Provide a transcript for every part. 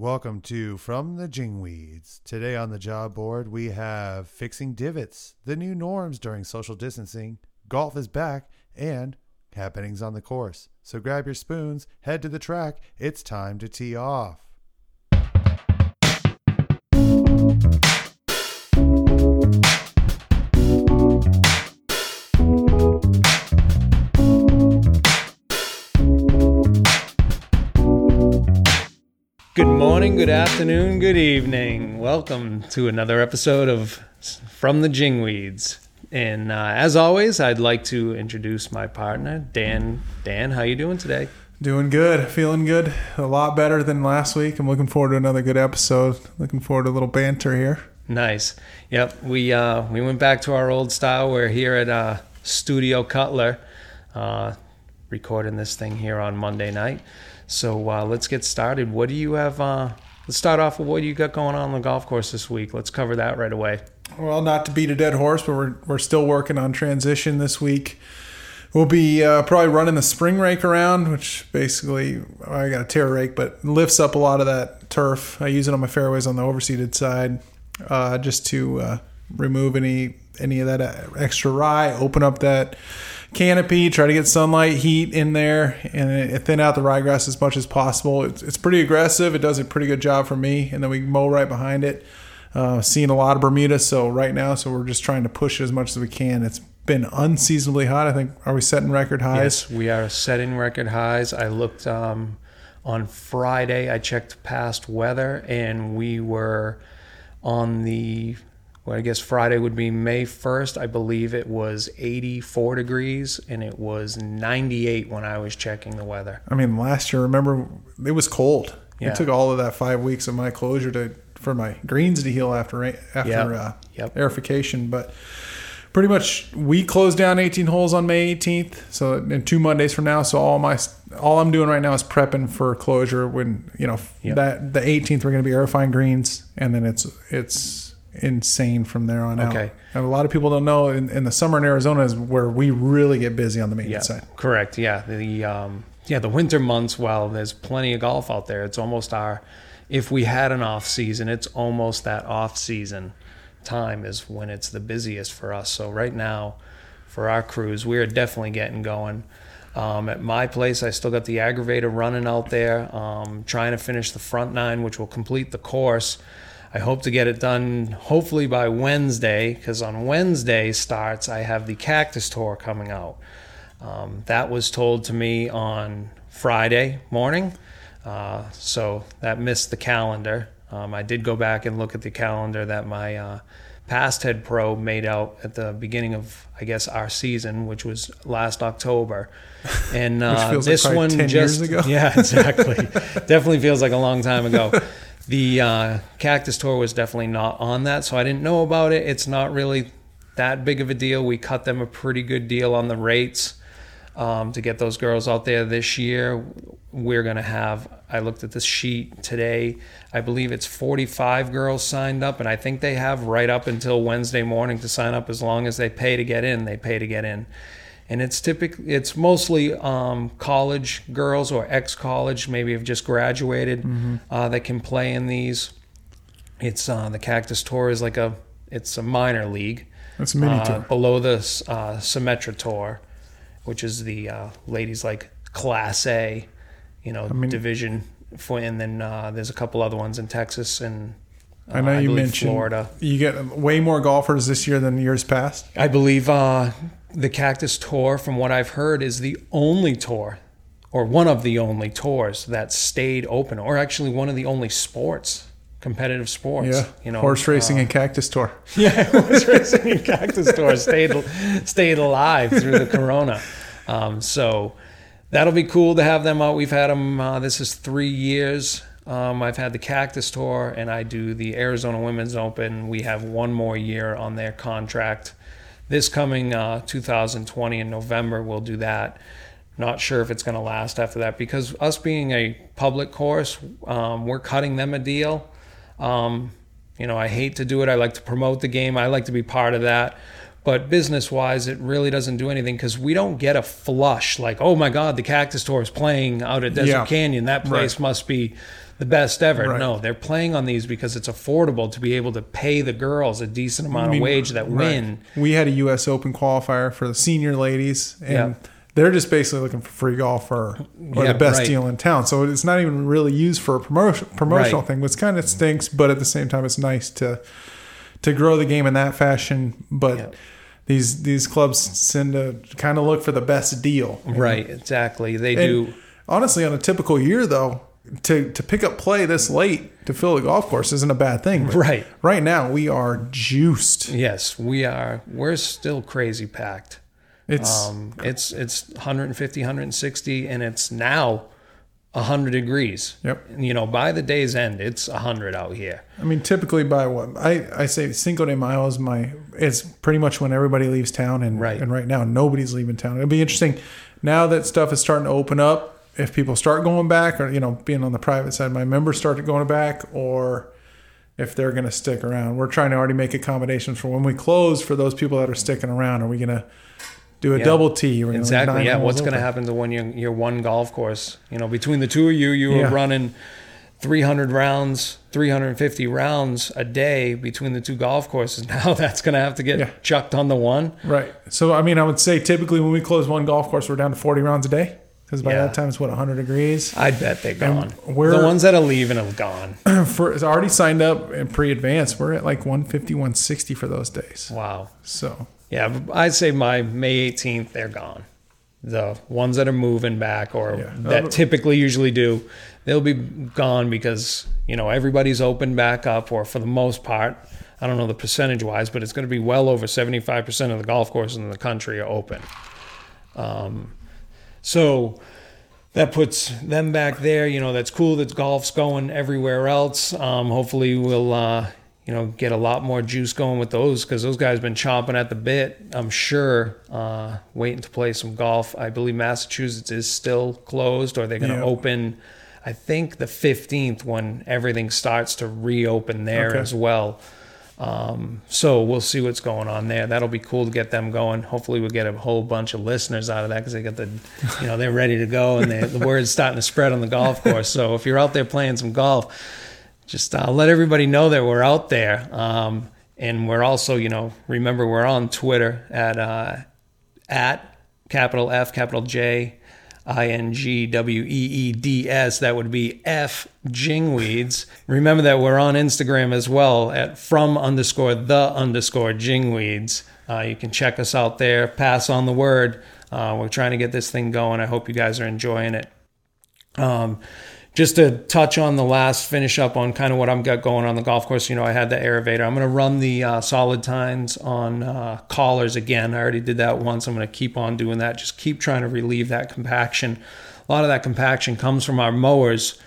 Welcome to From the Jingweeds. Today on the job board, we have fixing divots, the new norms during social distancing, golf is back, and happenings on the course. So grab your spoons, head to the track. It's time to tee off. Good afternoon, good evening. Welcome to another episode of From the Jingweeds. And uh, as always, I'd like to introduce my partner, Dan. Dan, how you doing today? Doing good, feeling good. A lot better than last week. I'm looking forward to another good episode. Looking forward to a little banter here. Nice. Yep, we uh, we went back to our old style. We're here at uh, Studio Cutler, uh, recording this thing here on Monday night. So uh, let's get started. What do you have? Let's start off with what you got going on on the golf course this week. Let's cover that right away. Well, not to beat a dead horse, but we're we're still working on transition this week. We'll be uh, probably running the spring rake around, which basically I got a tear rake, but lifts up a lot of that turf. I use it on my fairways on the overseeded side, uh, just to uh, remove any any of that uh, extra rye, open up that canopy, try to get sunlight, heat in there, and thin out the ryegrass as much as possible. It's, it's pretty aggressive. It does a pretty good job for me, and then we mow right behind it. Uh, seeing a lot of Bermuda, so right now, so we're just trying to push it as much as we can. It's been unseasonably hot. I think are we setting record highs? Yes, we are setting record highs. I looked um, on Friday. I checked past weather, and we were on the. Well, I guess Friday would be May 1st. I believe it was 84 degrees, and it was 98 when I was checking the weather. I mean, last year, remember, it was cold. Yeah. It took all of that five weeks of my closure to for my greens to heal after after Yep. uh, Yep. aerification. But pretty much, we closed down 18 holes on May 18th. So in two Mondays from now, so all my all I'm doing right now is prepping for closure. When you know Yep. that the 18th, we're going to be aerifying greens, and then it's it's insane from there on out. Okay. And a lot of people don't know in, in the summer in Arizona is where we really get busy on the Yeah, maintenance side. correct. Yeah, the um, yeah the winter months. While there's plenty of golf out there, it's almost our. If we had an off season, it's almost that off season time is when it's the busiest for us. So right now, for our crews, we are definitely getting going. Um, at my place, I still got the aggravator running out there, um, trying to finish the front nine, which will complete the course. I hope to get it done hopefully by Wednesday, because on Wednesday starts, I have the Cactus Tour coming out. Um, that was told to me on Friday morning, uh, so that missed the calendar. Um, I did go back and look at the calendar that my uh, past head pro made out at the beginning of, I guess, our season, which was last October. And uh, like this probably one 10 years just yeah, exactly. definitely feels like a long time ago. The uh, Cactus Tour was definitely not on that, so I didn't know about it. It's not really that big of a deal. We cut them a pretty good deal on the rates um, to get those girls out there this year. We're going to have, I looked at this sheet today, I believe it's 45 girls signed up, and I think they have right up until Wednesday morning to sign up as long as they pay to get in, they pay to get in. And it's typically, it's mostly um, college girls or ex college, maybe have just graduated, uh, that can play in these. It's uh, the Cactus Tour is like a, it's a minor league that's a mini uh, tour. below the uh, Symetra Tour, which is the uh, ladies like Class A, you know, mean- division. For, and then uh, there's a couple other ones in Texas and I know you mentioned Florida. you get way more golfers this year than years past. I believe uh, the Cactus Tour, from what I've heard, is the only tour, or one of the only tours that stayed open, or actually one of the only sports, competitive sports. Yeah, you know, horse racing uh, and cactus tour. Yeah, horse racing and cactus tour stayed stayed alive through the corona. Um, so that'll be cool to have them out. We've had them. Uh, this is three years. Um, I've had the Cactus Tour, and I do the Arizona Women's Open. We have one more year on their contract. This coming uh, 2020 in November, we'll do that. Not sure if it's going to last after that because us being a public course, um, we're cutting them a deal. Um, you know, I hate to do it. I like to promote the game. I like to be part of that. But business wise, it really doesn't do anything because we don't get a flush like, oh my God, the Cactus Tour is playing out at Desert Yeah. Canyon. That place Right. must be the best ever. Right. No, they're playing on these because it's affordable to be able to pay the girls a decent amount I mean, of wage that right. win. We had a U.S. Open qualifier for the senior ladies, and Yeah. they're just basically looking for free golf or, or Yeah, the best right. deal in town. So it's not even really used for a promotion, promotional thing, which kind of stinks. But at the same time, it's nice to to grow the game in that fashion. But Yeah. these these clubs tend to kind of look for the best deal. Right, exactly. They And do. honestly, on a typical year, though, to to pick up play this late to fill the golf course isn't a bad thing. But Right. Right now, we are juiced. Yes, we are. We're still crazy packed. It's Um, it's it's 150, 160, and it's now 100 degrees. Yep. You know, by the day's end, it's 100 out here. I mean, typically by what I, I say Cinco de Mayo is my it's pretty much when everybody leaves town, and Right. and right now nobody's leaving town. It'll be interesting now that stuff is starting to open up. If people start going back, or you know, being on the private side, my members start going back, or if they're going to stick around. We're trying to already make accommodations for when we close for those people that are sticking around. Are we going to do a Yeah. double T? Exactly. Yeah. What's going to happen to when you're, you're one golf course? You know, between the two of you, you were running 300 rounds, 350 rounds a day between the two golf courses. Now that's going to have to get Yeah. chucked on the one. Right. So I mean, I would say typically when we close one golf course, we're down to forty rounds a day because by Yeah. that time it's what hundred degrees. I bet they're gone. we're- the ones that are leaving are gone. for it's already signed up and pre-advanced we're at like 150 160 for those days Wow. so Yeah, I'd say my May 18th, they're gone. The ones that are moving back or Yeah. that typically usually do, they'll be gone because, you know, everybody's opened back up, or for the most part, I don't know the percentage wise, but it's going to be well over 75% of the golf courses in the country are open. Um, so that puts them back there. You know, that's cool that golf's going everywhere else. Um, hopefully, we'll, uh, you know, get a lot more juice going with those because those guys been chomping at the bit. I'm sure, uh, waiting to play some golf. I believe Massachusetts is still closed, or they're going to Yeah. open. I think the 15th when everything starts to reopen there Okay. as well. Um, so we'll see what's going on there. That'll be cool to get them going. Hopefully, we'll get a whole bunch of listeners out of that because they got the, you know, they're ready to go and they, the word's starting to spread on the golf course. So if you're out there playing some golf, just uh, let everybody know that we're out there. Um, and we're also, you know, remember we're on Twitter at uh, at capital F capital J I N G W E E D S. That would be F Jingweeds. Remember that we're on Instagram as well at from underscore the underscore Jingweeds. Uh, you can check us out there. Pass on the word. Uh, we're trying to get this thing going. I hope you guys are enjoying it. Um, just to touch on the last finish up on kind of what I'm got going on the golf course. You know, I had the Aerovator. I'm going to run the uh, solid tines on uh, collars again. I already did that once. I'm going to keep on doing that. Just keep trying to relieve that compaction. A lot of that compaction comes from our mowers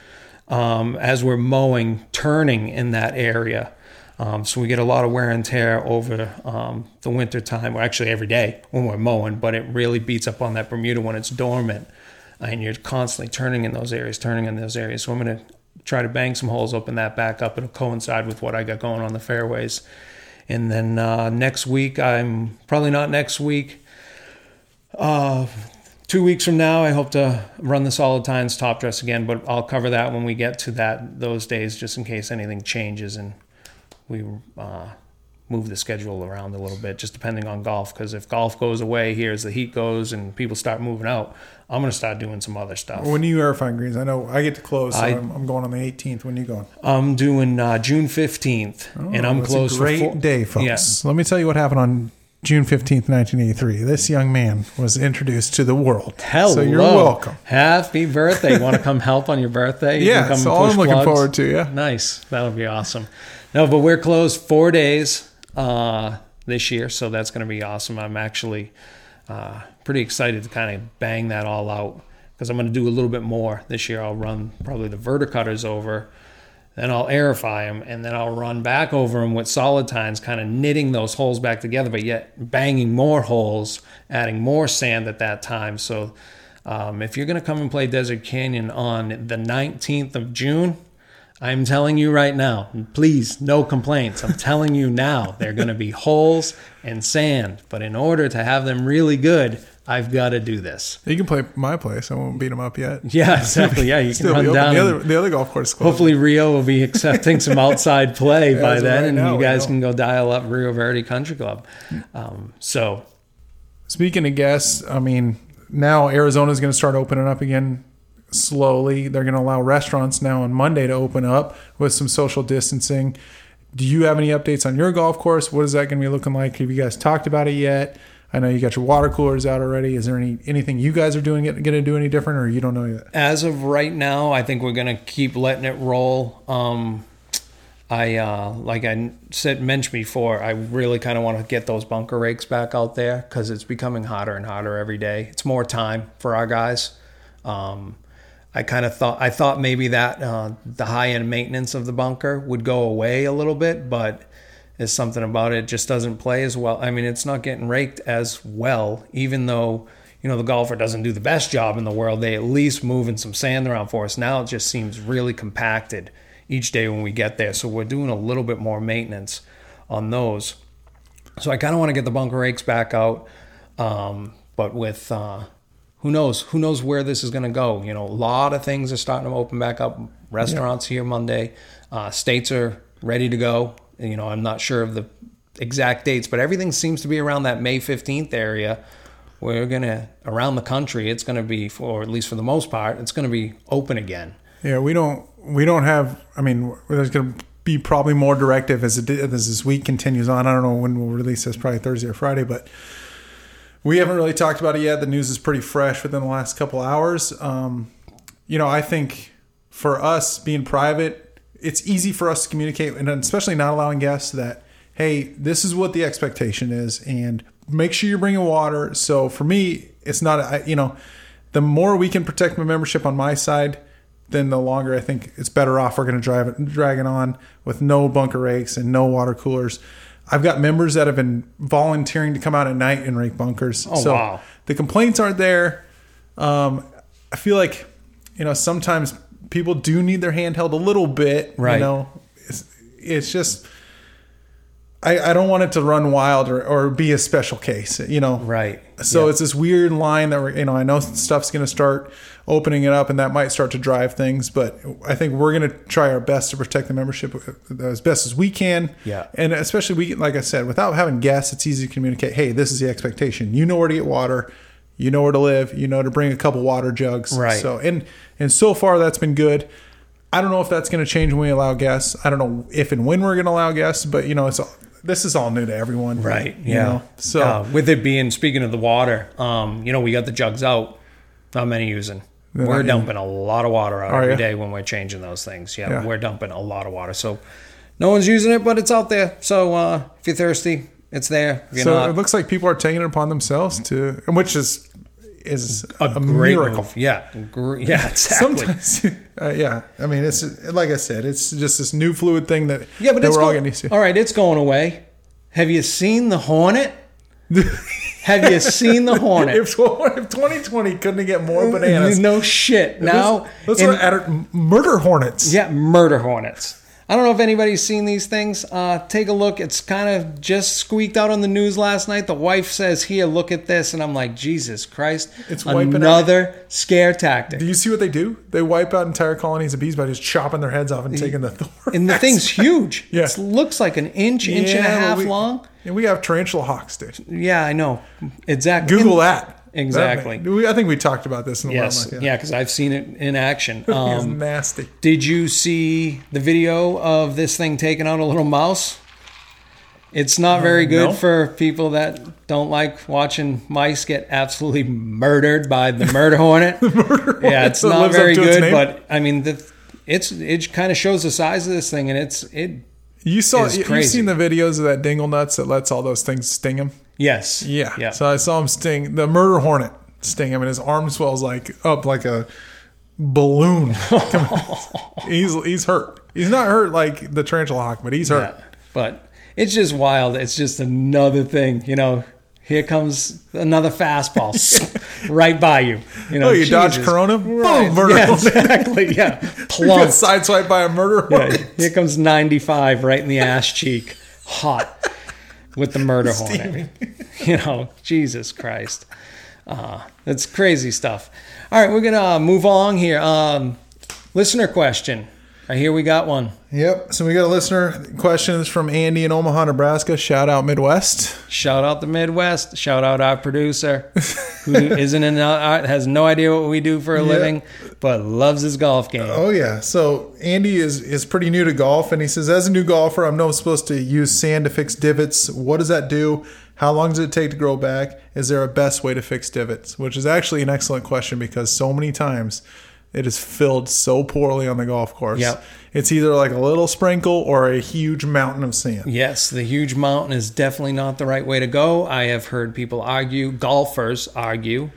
um, as we're mowing, turning in that area. Um, so we get a lot of wear and tear over um, the winter time, or actually every day when we're mowing, but it really beats up on that Bermuda when it's dormant and you're constantly turning in those areas, turning in those areas. So I'm going to try to bang some holes, open that back up. It'll coincide with what I got going on the fairways. And then uh, next week, I'm probably not next week. Uh, two weeks from now, I hope to run the solid tines top dress again, but I'll cover that when we get to that those days, just in case anything changes and we uh, move the schedule around a little bit, just depending on golf. Because if golf goes away here as the heat goes and people start moving out, I'm gonna start doing some other stuff. when are you airfine greens i know i get to close so I- I'm, I'm going on the 18th when are you going I'm doing uh, June 15th, and I'm Oh, closed great for four- day folks Yeah. let me tell you what happened on june 15th 1983 this young man was introduced to the world Hello. so you're welcome Happy birthday. You want to come help on your birthday? You yeah can come so and all i'm looking plugs. forward to yeah Nice. That'll be awesome. No, but we're closed four days uh, this year, so that's going to be awesome. I'm actually uh, pretty excited to kind of bang that all out because I'm going to do a little bit more this year. I'll run probably the verticutters over, then I'll aerify them, and then I'll run back over them with solid tines, kind of knitting those holes back together, but yet banging more holes, adding more sand at that time. So um, if you're going to come and play Desert Canyon on the 19th of June, I'm telling you right now, please, no complaints. I'm telling you now, they're going to be holes and sand. But in order to have them really good, I've got to do this. You can play my place. I won't beat them up yet. Yeah, exactly. Yeah, you can run down. The other, the other golf course. closed. Hopefully Rio will be accepting some outside play by then, right and now, you guys can go dial up Rio Verde Country Club. Um, so Speaking of guests, I mean, now Arizona's going to start opening up again slowly. They're going to allow restaurants now on Monday to open up with some social distancing. Do you have any updates on your golf course? What is that going to be looking like? Have you guys talked about it yet? I know you got your water coolers out already. Is there any anything you guys are doing going to do any different, or you don't know yet? as of right now, I think we're gonna keep letting it roll. Um, I uh, like I said mentioned before, I really kind of want to get those bunker rakes back out there because it's becoming hotter and hotter every day. It's more time for our guys. Um, I kind of thought I thought maybe that uh, the high end maintenance of the bunker would go away a little bit, but there's something about it just doesn't play as well. I mean, it's not getting raked as well, even though you know the golfer doesn't do the best job in the world. They at least moving some sand around for us. Now it just seems really compacted each day when we get there. So we're doing a little bit more maintenance on those. So I kind of want to get the bunker rakes back out, um, but with uh, who knows? Who knows where this is going to go? You know, a lot of things are starting to open back up. Restaurants here Monday, uh, states are ready to go. You know, I'm not sure of the exact dates, but everything seems to be around that May 15th area. We're gonna around the country. It's gonna be, for at least for the most part, it's gonna be open again. Yeah, we don't we don't have. I mean, there's going to be probably more directive as it as this week continues on. I don't know when we'll release this, probably Thursday or Friday, but we haven't really talked about it yet. The news is pretty fresh within the last couple hours. Um, you know, I think for us being private, it's easy for us to communicate, and especially not allowing guests that, hey, this is what the expectation is, and make sure you're bringing water. So for me, it's not, I, you know, the more we can protect my membership on my side, then the longer I think it's better off we're going to drive it, drag it on with no bunker rakes and no water coolers. I've got members that have been volunteering to come out at night and rake bunkers. Oh, so wow. the complaints aren't there. Um, I feel like, you know, sometimes people do need their handheld a little bit. Right. You know, it's, it's just, I, I don't want it to run wild or, or be a special case, you know. Right. So Yeah. it's this weird line that we're, you know, I know stuff's going to start opening it up and that might start to drive things, but I think we're going to try our best to protect the membership as best as we can. Yeah. And especially we, like I said, without having guests, it's easy to communicate. Hey, this is the expectation. You know where to get water. You know where to live. You know to bring a couple water jugs. Right. So and and so far that's been good. I don't know if that's going to change when we allow guests. I don't know if and when we're going to allow guests, but you know, it's all, this is all new to everyone. Right. you Yeah. know? So Uh, with it being speaking of the water, um, you know, we got the jugs out. Not many using. They're we're dumping a lot of water out every ya? day when we're changing those things. Yeah, Yeah. we're dumping a lot of water. So no one's using it, but it's out there. So uh, if you're thirsty, it's there. You're so not, it looks like people are taking it upon themselves to, which is is a, a, miracle. move. Yeah. Yeah. Exactly. Sometimes, uh, yeah. I mean, it's like I said, it's just this new fluid thing that Yeah, but that it's we're all going, getting used to. all right. It's going away. Have you seen the Hornet? Have you seen the Hornet? if, if 2020 couldn't get more bananas, no shit. Now, in- look murder hornets. Yeah, murder hornets. I don't know if anybody's seen these things. Uh, take a look. It's kind of just squeaked out on the news last night. The wife says, "Here, look at this," and I'm like, "Jesus Christ!" It's wiping out- another scare tactic. Do you see what they do? They wipe out entire colonies of bees by just chopping their heads off and taking the thorns. And the thing's huge. Yeah. It looks like an inch, inch and a half we- long. And we have tarantula hawks, dude. Yeah, I know. Exactly. Google And- that. Exactly. I think we talked about this in a Yes. while. Yeah, because I've seen it in action. Um, nasty. Did you see the video of this thing taking out a little mouse? It's not very good no. for people that don't like watching mice get absolutely murdered by the murder hornet. The murder. Yeah, it's not very good, but I mean, the, it's it kind of shows the size of this thing, and it's it. You saw you've seen the videos of that dingle nuts that lets all those things sting him. Yes. Yeah. Yeah. So I saw him sting the murder hornet sting him, and his arm swells like up like a balloon. he's he's hurt. He's not hurt like the tarantula hawk, but he's hurt. Yeah. But it's just wild. It's just another thing, you know. Here comes another fastball right by you. You know, Oh, you dodge Corona? Right. Boom, murder Yeah, exactly. Yeah, plump. sideswiped by a murder. Yeah, here comes 95 right in the ass cheek, hot with the murder hornet. You know, Jesus Christ. Uh, it's crazy stuff. All right, we're gonna uh, move along here. Um, listener question. I hear we got one. Yep. So we got a listener questions from Andy in Omaha, Nebraska. Shout out Midwest. Shout out the Midwest. Shout out our producer, who isn't in uh, has no idea what we do for a Yeah. living, but loves his golf game. Oh yeah. So Andy is is pretty new to golf, and he says, as a new golfer, I'm not supposed to use sand to fix divots. What does that do? How long does it take to grow back? Is there a best way to fix divots? Which is actually an excellent question because so many times it is filled so poorly on the golf course. Yep. It's either like a little sprinkle or a huge mountain of sand. Yes, the huge mountain is definitely not the right way to go. I have heard people argue, golfers argue,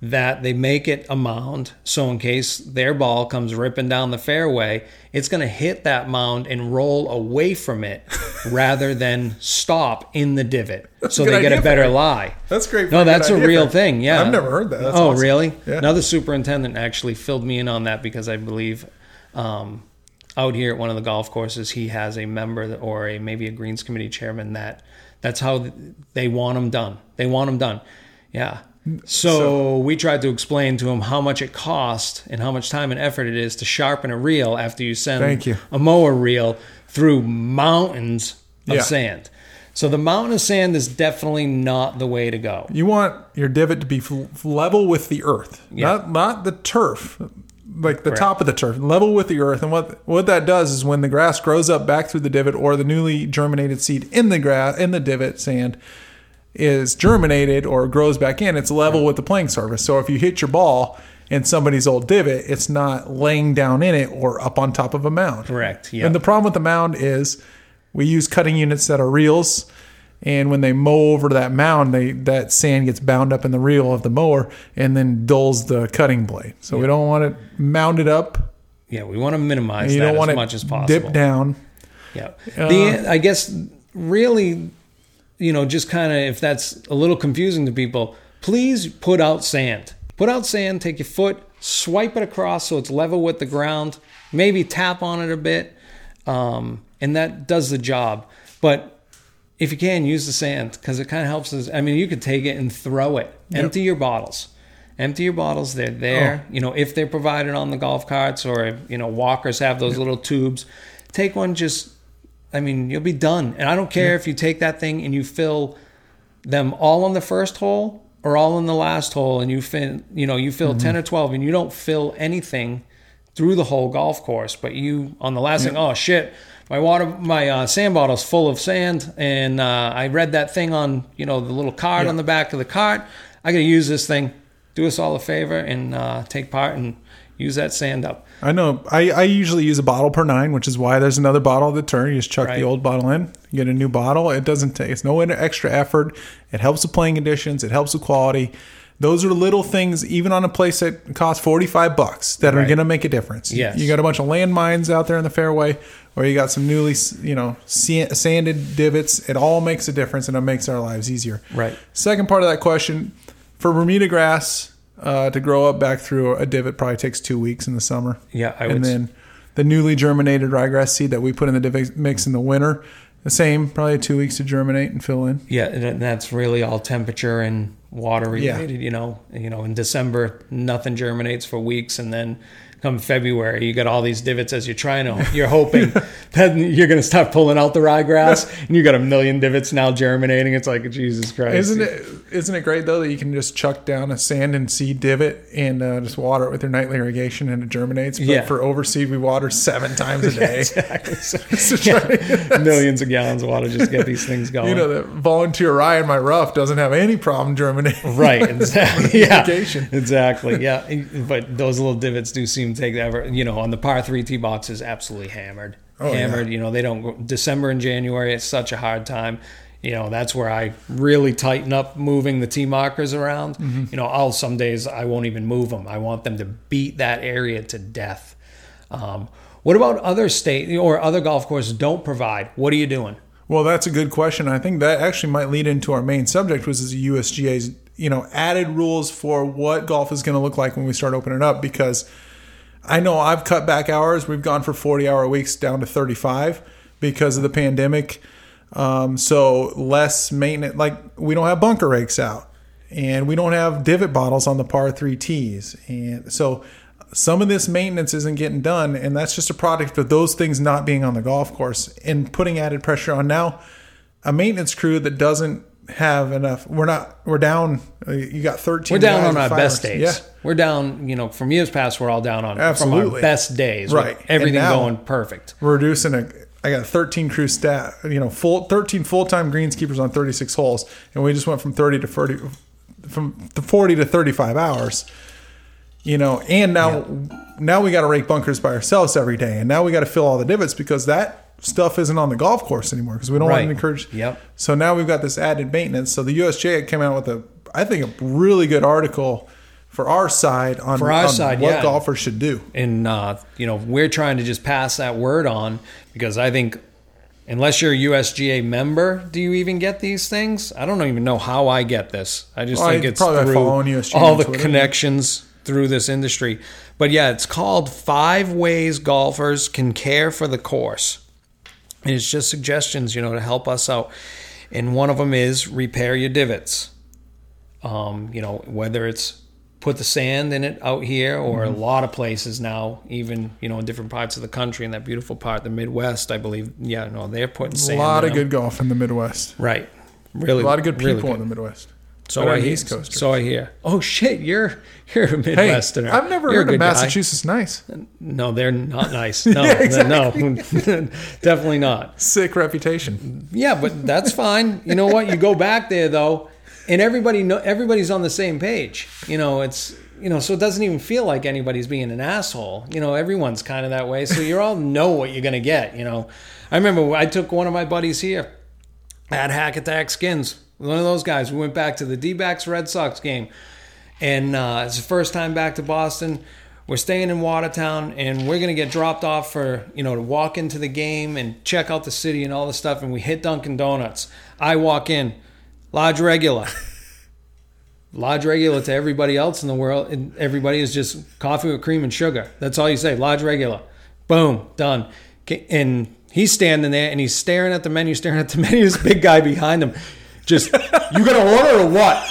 that they make it a mound so in case their ball comes ripping down the fairway, it's going to hit that mound and roll away from it rather than stop in the divot. so they get a better lie. That's great. No, that's a real thing. Yeah, I've never heard that. That's oh, awesome. really? Yeah. Another superintendent actually filled me in on that because I believe um, out here at one of the golf courses, he has a member or a maybe a greens committee chairman that that's how they want them done. They want them done. Yeah. So, we tried to explain to him how much it cost and how much time and effort it is to sharpen a reel after you send you. a mower reel through mountains of Yeah. sand. So the mountain of sand is definitely not the way to go. You want your divot to be f- level with the earth, Yeah. not not the turf, like the Correct. top of the turf, level with the earth. And what what that does is when the grass grows up back through the divot, or the newly germinated seed in the grass in the divot sand is germinated or grows back in, it's level with the playing surface. So if you hit your ball in somebody's old divot, it's not laying down in it or up on top of a mound. Correct. Yeah. And the problem with the mound is we use cutting units that are reels. And when they mow over that mound, they that sand gets bound up in the reel of the mower and then dulls the cutting blade. So we don't want it mounded up. yeah, we want to minimize you that don't want as much as possible. dip down. Yeah. Uh, the I guess really, you know, just kind of if that's a little confusing to people, please put out sand. Put out sand. Take your foot, swipe it across so it's level with the ground. Maybe tap on it a bit, um, and that does the job. But if you can use the sand because it kind of helps us. I mean, you could take it and throw it. Empty your bottles. Empty your bottles. They're there. Oh. You know, if they're provided on the golf carts or you know walkers have those little tubes. Take one. Just, I mean, you'll be done. And I don't care if you take that thing and you fill them all on the first hole or all in the last hole, and you fin, you know, you fill ten or twelve, and you don't fill anything through the whole golf course. But you on the last thing, oh shit, my water, my uh, sand bottle's full of sand, and uh, I read that thing on you know the little card on the back of the cart. I got to use this thing. Do us all a favor and uh, take part and use that sand up. I know. I, I usually use a bottle per nine, which is why there's another bottle at the turn. You just chuck Right. the old bottle in, you get a new bottle. It doesn't take it's no extra effort. It helps with playing conditions. It helps with quality. Those are little things, even on a place that costs forty five bucks, that are going to make a difference. Yes. you got a bunch of landmines out there in the fairway, or you got some newly, you know, sanded divots. It all makes a difference, and it makes our lives easier. Right. Second part of that question for Bermuda grass uh, to grow up back through a divot probably takes two weeks in the summer. Yeah, I would and s- then the newly germinated ryegrass seed that we put in the divot mix in the winter, the same, probably two weeks to germinate and fill in. Yeah, and that's really all temperature and water related. You know, you know, in December nothing germinates for weeks, and then come February you got all these divots as you're trying to. You're hoping that you're going to start pulling out the ryegrass, and you got a million divots now germinating. It's like Jesus Christ, Isn't it? Isn't it great though that you can just chuck down a sand and seed divot and uh, just water it with your nightly irrigation and it germinates? But Yeah. for overseed, we water seven times a day. Exactly. So- millions of gallons of water just get these things going. you know, the volunteer rye in my rough doesn't have any problem germinating. Right, exactly. Yeah, Irrigation. exactly. Yeah, but those little divots do seem to take ever. You know, on the par three tee box is absolutely hammered. Oh, yeah. hammered. You know, they don't. go December and January, it's such a hard time. You know, that's where I really tighten up moving the tee markers around. Mm-hmm. You know, I'll some days I won't even move them. I want them to beat that area to death. Um, what about other state or other golf courses don't provide? What are you doing? Well, that's a good question. I think that actually might lead into our main subject, which is the USGA's you know added rules for what golf is going to look like when we start opening up. Because I know I've cut back hours. We've gone for forty hour weeks down to thirty five because of the pandemic. Um, so less maintenance. Like we don't have bunker rakes out. and we don't have divot bottles on the par three tees, and so some of this maintenance isn't getting done, and that's just a product of those things not being on the golf course and putting added pressure on now a maintenance crew that doesn't have enough. We're not. We're down. uh, You got thirteen. We're down on our best days. Yeah. We're down, you know, from years past, we're all down on from our best days. Right. Everything going perfect. We're reducing a. I got 13 crew staff. You know, full 13 full time greenskeepers on 36 holes, and we just went from 30 to 30, from the 40 to 35 hours. You know, and now now we got to rake bunkers by ourselves every day, and now we got to fill all the divots because that stuff isn't on the golf course anymore because we don't want to encourage. Yep. So now we've got this added maintenance. So the USGA came out with a, I think, a really good article for our side on, For our on side, what yeah. golfers should do. and uh, you know we're trying to just pass that word on because I think unless you're a USGA member, do you even get these things? I don't even know how I get this. I just Well, think I- it's probably through following USGA all the Twitter. connections through this industry. But yeah, it's called Five Ways Golfers Can Care for the Course, and it's just suggestions, you know, to help us out. And one of them is repair your divots um, you know, whether it's put the sand in it out here or Mm-hmm. a lot of places now, even, you know, in different parts of the country, in that beautiful part, the Midwest, I believe. Yeah, no, they're putting sand. A lot of them. good golf in the Midwest. Right. Really. A lot of good really people good. in the Midwest. So Better I hear. East Coasters. So I hear. Oh shit, you're you're a Hey, Midwesterner. I've never You're heard of good guy. Massachusetts nice. No, they're not nice. No, Yeah, no, definitely not. Sick reputation. Yeah, but that's fine. You know what? You go back there though, and everybody know everybody's on the same page. You know, it's you know, so it doesn't even feel like anybody's being an asshole. You know, everyone's kind of that way. So you all know what you're gonna get. You know, I remember I took one of my buddies here at Hack Attack Skins. One of those guys. We went back to the D-backs Red Sox game, and uh, it's the first time back to Boston. We're staying in Watertown, and we're gonna get dropped off for you know to walk into the game and check out the city and all the stuff. And we hit Dunkin' Donuts. I walk in, large regular, large regular to everybody else in the world. And everybody is just coffee with cream and sugar. That's all you say. Large regular. Boom, done. And he's standing there and he's staring at the menu, staring at the menu. This big guy behind him, just you gonna order or what?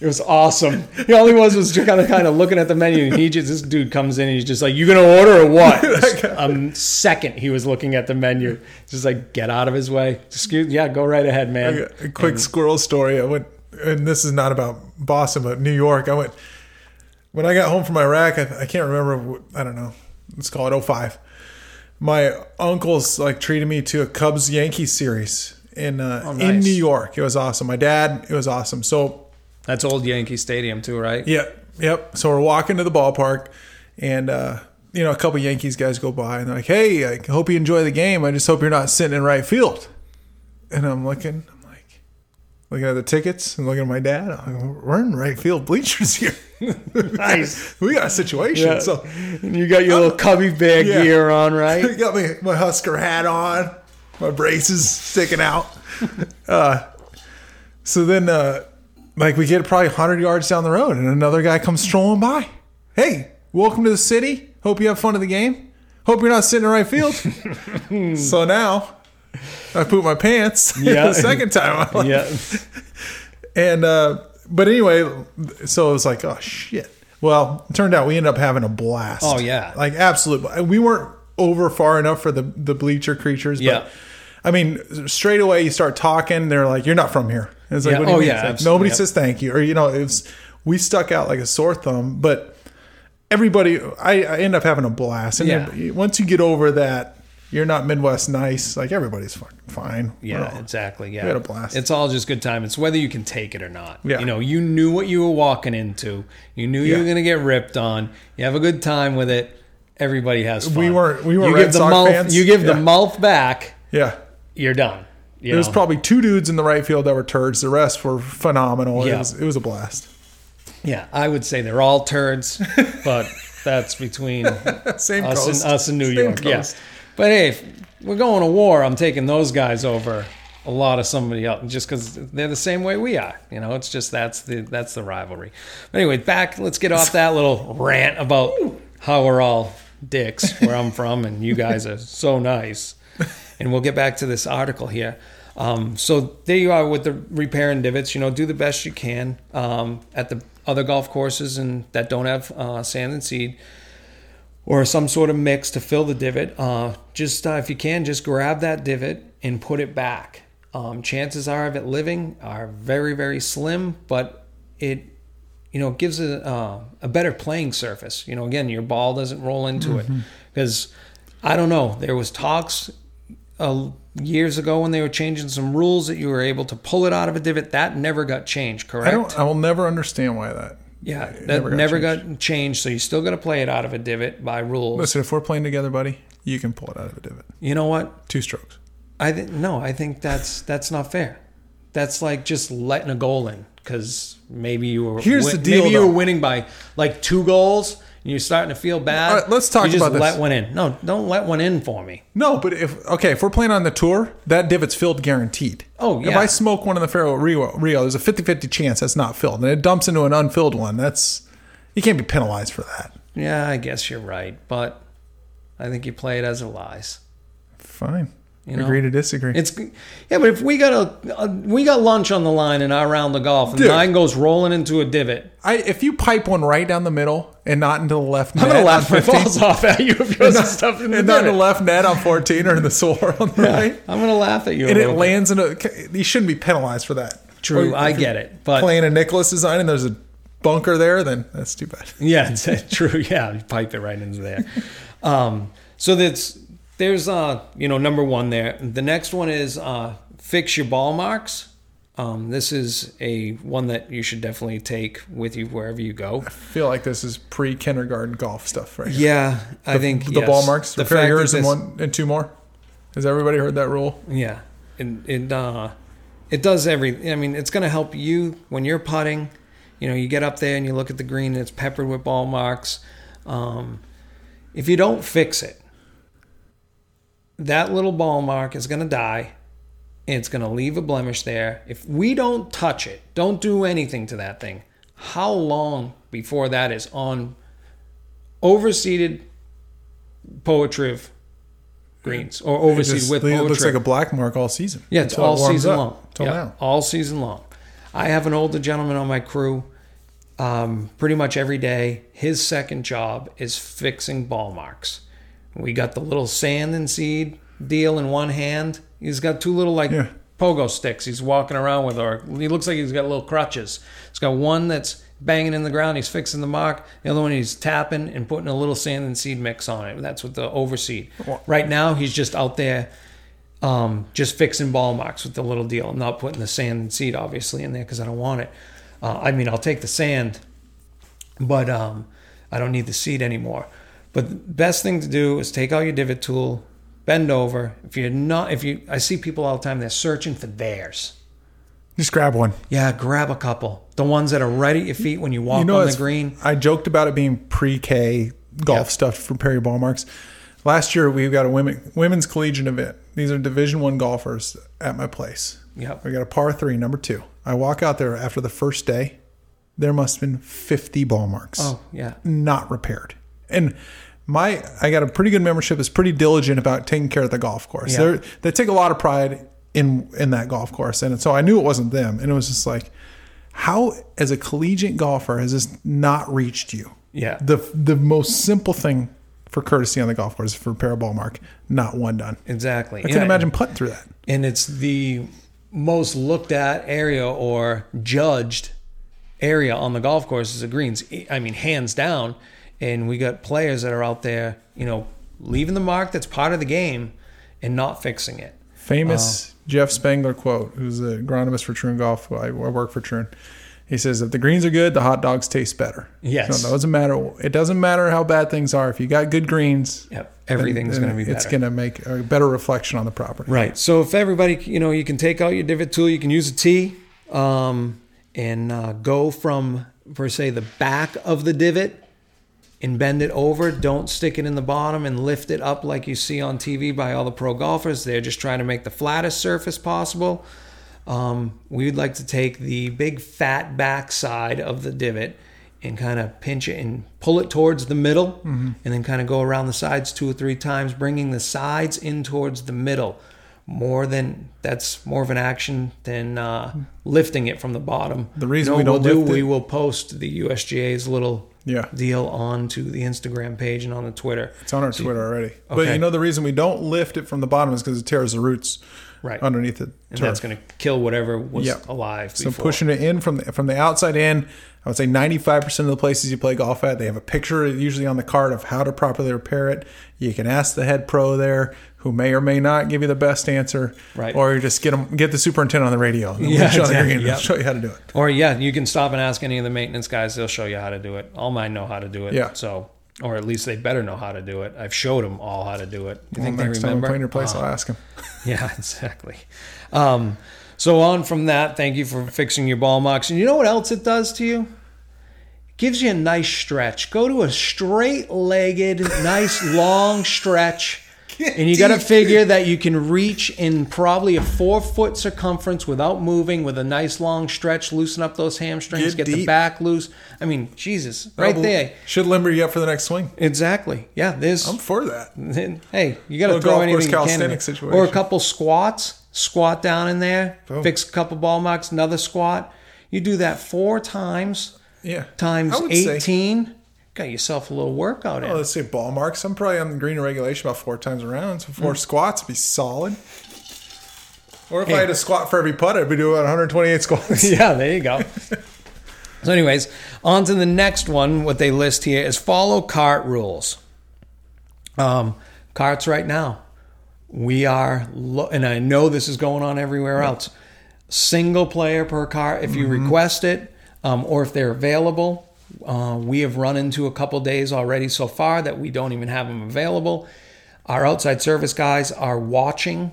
It was awesome. He all he was was just kind of kind of looking at the menu, and he just this dude comes in and he's just like, "You gonna order or what?" um, second he was looking at the menu, just like get out of his way. Excuse, yeah, go right ahead, man. A quick squirrel story. I went, and this is not about Boston, but New York. I went when I got home from Iraq. I, I can't remember. I don't know. Let's call it 05. My uncles like treated me to a Cubs Yankees series in uh, in nice. New York. It was awesome. My dad. It was awesome. So That's old Yankee Stadium too, right? Yep, yep. So we're walking to the ballpark, and uh, you know, a couple Yankees guys go by, and they're like, "Hey, I hope you enjoy the game. I just hope you're not sitting in right field." And I'm looking, I'm like, looking at the tickets and looking at my dad. I'm like, we're in right field bleachers here. Nice. we got a situation. Yeah. So And you got your little cubby bag Yeah. gear on, right? got my, my Husker hat on, my braces sticking out. uh, so then, uh, like, we get probably 100 yards down the road, and another guy comes strolling by. Hey, welcome to the city. Hope you have fun at the game. Hope you're not sitting in the right field. so now, I poop my pants Yeah. the second time. I'm yeah. and uh, but anyway, so it was like, oh shit. Well, it turned out we ended up having a blast. Oh, yeah. like absolute. We weren't over far enough for the the bleacher creatures. But, Yeah. I mean, straight away you start talking. They're like, "You're not from here." And it's like, Yeah. what do you Oh, mean? yeah, like, nobody Yep. says thank you, or you know, it was we stuck out like a sore thumb. But everybody, I, I end up having a blast. And Yeah. once you get over that, you're not Midwest nice. Like everybody's fine. Yeah, all- exactly. Yeah, we had a blast. It's all just good time. It's whether you can take it or not. Yeah. You know, you knew what you were walking into. You knew you were going to get ripped on. You have a good time with it. Everybody has fun. We weren't- we were you Red give the Sox mouth, fans. You give Yeah. the mouth back. Yeah. You're done. You There's know? probably two dudes in the right field that were turds. The rest were phenomenal. It was it was a blast. yeah. I would say they're all turds, but that's between Same us coast. and us in New Same York. Yes, but hey, if we're going to war. I'm taking those guys over a lot of somebody else just because they're the same way we are. You know, it's just that's the that's the rivalry. But anyway, back. Let's get off that little rant about how we're all dicks where I'm from, and you guys are so nice. And we'll get back to this article here. Um, so there you are with the repair and divots. You know, do the best you can um, at the other golf courses and that don't have uh, sand and seed or some sort of mix to fill the divot. Uh, just uh, if you can, just grab that divot and put it back. Um, chances are of it living are very very slim, but it you know gives a uh, a better playing surface. You know, again, your ball doesn't roll into it because I don't know. There was talks uh, years ago when they were changing some rules that you were able to pull it out of a divot. That never got changed. Correct? I don't. I will never understand why that. Yeah, that never, never got, got changed. So you still got to play it out of a divot by rules. Listen, if we're playing together, buddy, you can pull it out of a divot. You know what? Two strokes. I think no. I think that's that's not fair. That's like just letting a goal in because maybe you were Here's win- the deal, Maybe you were winning by like two goals and you're starting to feel bad. All right, let's talk you just about this. Let one in. No, don't let one in for me. No, but if okay, if we're playing on the tour, that divot's filled guaranteed. Oh, yeah. If. I smoke one in the Faro Rio, Rio, there's a 50-50 chance that's not filled, and it dumps into an unfilled one. That's you can't be penalized for that. Yeah, I guess you're right, but I think you play it as it lies. Fine. You know? Agree to disagree. It's yeah, but if we got a, a we got lunch on the line and I round the golf and Dude. mine goes rolling into a divot, I if you pipe one right down the middle and not into the left net, I'm gonna laugh my 15, balls off at you if yours is stuff in the and not in the left net on 14 or in the sore on the right, I'm gonna laugh at you. and a it bit. lands in a. You shouldn't be penalized for that. True, I get it, but playing a Nicklaus design and there's a bunker there, then that's too bad. Yeah, it's true. Yeah, you pipe it right into there. Um, so that's there's uh you know number one there. The next one is uh, fix your ball marks. Um, this is a one that you should definitely take with you wherever you go. I feel like this is pre kindergarten golf stuff right here. Yeah, I think the yes. ball marks. The Repair yours and one and two more. Has everybody heard that rule? Yeah, it it uh, it does every. I mean, it's going to help you when you're putting. You know, you get up there and you look at the green and it's peppered with ball marks. Um, if you don't fix it, that little ball mark is going to die. And it's going to leave a blemish there. If we don't touch it, don't do anything to that thing. How long before that is on overseeded Poa triv greens or overseeded with it looks like a black mark all season. Yeah, it's Until it all season up, long. Yeah, now. all season long. I have an older gentleman on my crew. Um, pretty much every day, his second job is fixing ball marks. We got the little sand and seed deal in one hand. He's got two little like Yeah. pogo sticks. He's walking around with, or he looks like he's got little crutches. He's got one that's banging in the ground. He's fixing the mark. The other one he's tapping and putting a little sand and seed mix on it. That's with the overseed. Right now, he's just out there um, just fixing ball marks with the little deal. I'm not putting the sand and seed obviously in there because I don't want it. Uh, I mean, I'll take the sand, but um, I don't need the seed anymore. But the best thing to do is take out your divot tool, bend over. If you're not, if you, I see people all the time. They're searching for theirs. Just grab one. Yeah, grab a couple. The ones that are right at your feet when you walk you know, on the green. I joked about it being pre-K golf Yeah. stuff for Perry ball marks. Last year we got a women women's collegiate event. These are Division One golfers at my place. Yep. We got a par three, number two. I walk out there after the first day. There must have been fifty ball marks. Oh yeah. not repaired. And my I got a pretty good membership. Is pretty diligent about taking care of the golf course. Yeah. They take a lot of pride in in that golf course, and so I knew it wasn't them. And it was just like, how as a collegiate golfer has this not reached you? Yeah. The the most simple thing for courtesy on the golf course is for repair a ball mark, not one done. Exactly. I can imagine putting through that. and it's the most looked at area or judged area on the golf course is the greens. I mean, hands down. And we got players that are out there, you know, leaving the mark that's part of the game and not fixing it. Famous Jeff Spangler quote, who's the agronomist for Troon Golf. I, I work for Troon. He says, "If the greens are good, the hot dogs taste better." Yes. So it doesn't matter. It doesn't matter how bad things are. If you got good greens, Yep. Everything's going to be It's going to make a better reflection on the property. Right. So if everybody, you know, you can take out your divot tool, you can use a T um, and uh, go from, per se, the back of the divot and bend it over. Don't stick it in the bottom and lift it up like you see on TV by all the pro golfers. They're just trying to make the flattest surface possible. Um, we'd like to take the big fat back side of the divot and kind of pinch it and pull it towards the middle and then kind of go around the sides two or three times, bringing the sides in towards the middle more than that's more of an action than uh, lifting it from the bottom. The reason know we don't we'll do, it- we will post the USGA's little Yeah. deal onto the Instagram page and on the Twitter. It's on our Twitter already. But you know the reason we don't lift it from the bottom is because it tears the roots Right. underneath it, and that's going to kill whatever was Yeah. alive So before. pushing it in from the, from the outside in, I would say 95% of the places you play golf at, they have a picture usually on the card of how to properly repair it. You can ask the head pro there, who may or may not give you the best answer, Right. Or just get 'em- get the superintendent on the radio, and Yeah, put you on exactly, yep. show you how to do it. Or yeah, you can stop and ask any of the maintenance guys. They'll show you how to do it. All mine know how to do it. Yeah. So, or at least they better know how to do it. I've showed them all how to do it. You Well, think next they time remember? play your place, Uh, I'll ask them. yeah, exactly. Um, so on from that, thank you for fixing your ball marks. And you know what else it does to you? It gives you a nice stretch. Go to a straight-legged, nice long stretch. And you got to figure that you can reach in probably a four foot circumference without moving with a nice long stretch, loosen up those hamstrings, Get get, the back loose. I mean, Jesus, right That'll- there. Should limber you up for the next swing. Exactly. Yeah, there's I'm for that. Hey, you got to throw anything course you can situation. Or a couple squats. Squat down in there. Boom. Fix a couple ball marks. Another squat. You do that four times. Yeah. Times I would say- eighteen. Got yourself a little workout Oh, in. let's say ball marks. I'm probably on the green regulation about four times around. So Mm. four squats would be solid. Or if Hey. I had a squat for every putt, I'd be doing 128 squats. yeah, there you go. so, anyways, on to the next one. What they list here is follow cart rules. Um, carts right now. We are, lo- and I know this is going on everywhere else. Single player per cart if you request it, um, or if they're available. Uh, we have run into a couple days already so far that we don't even have them available. Our outside service guys are watching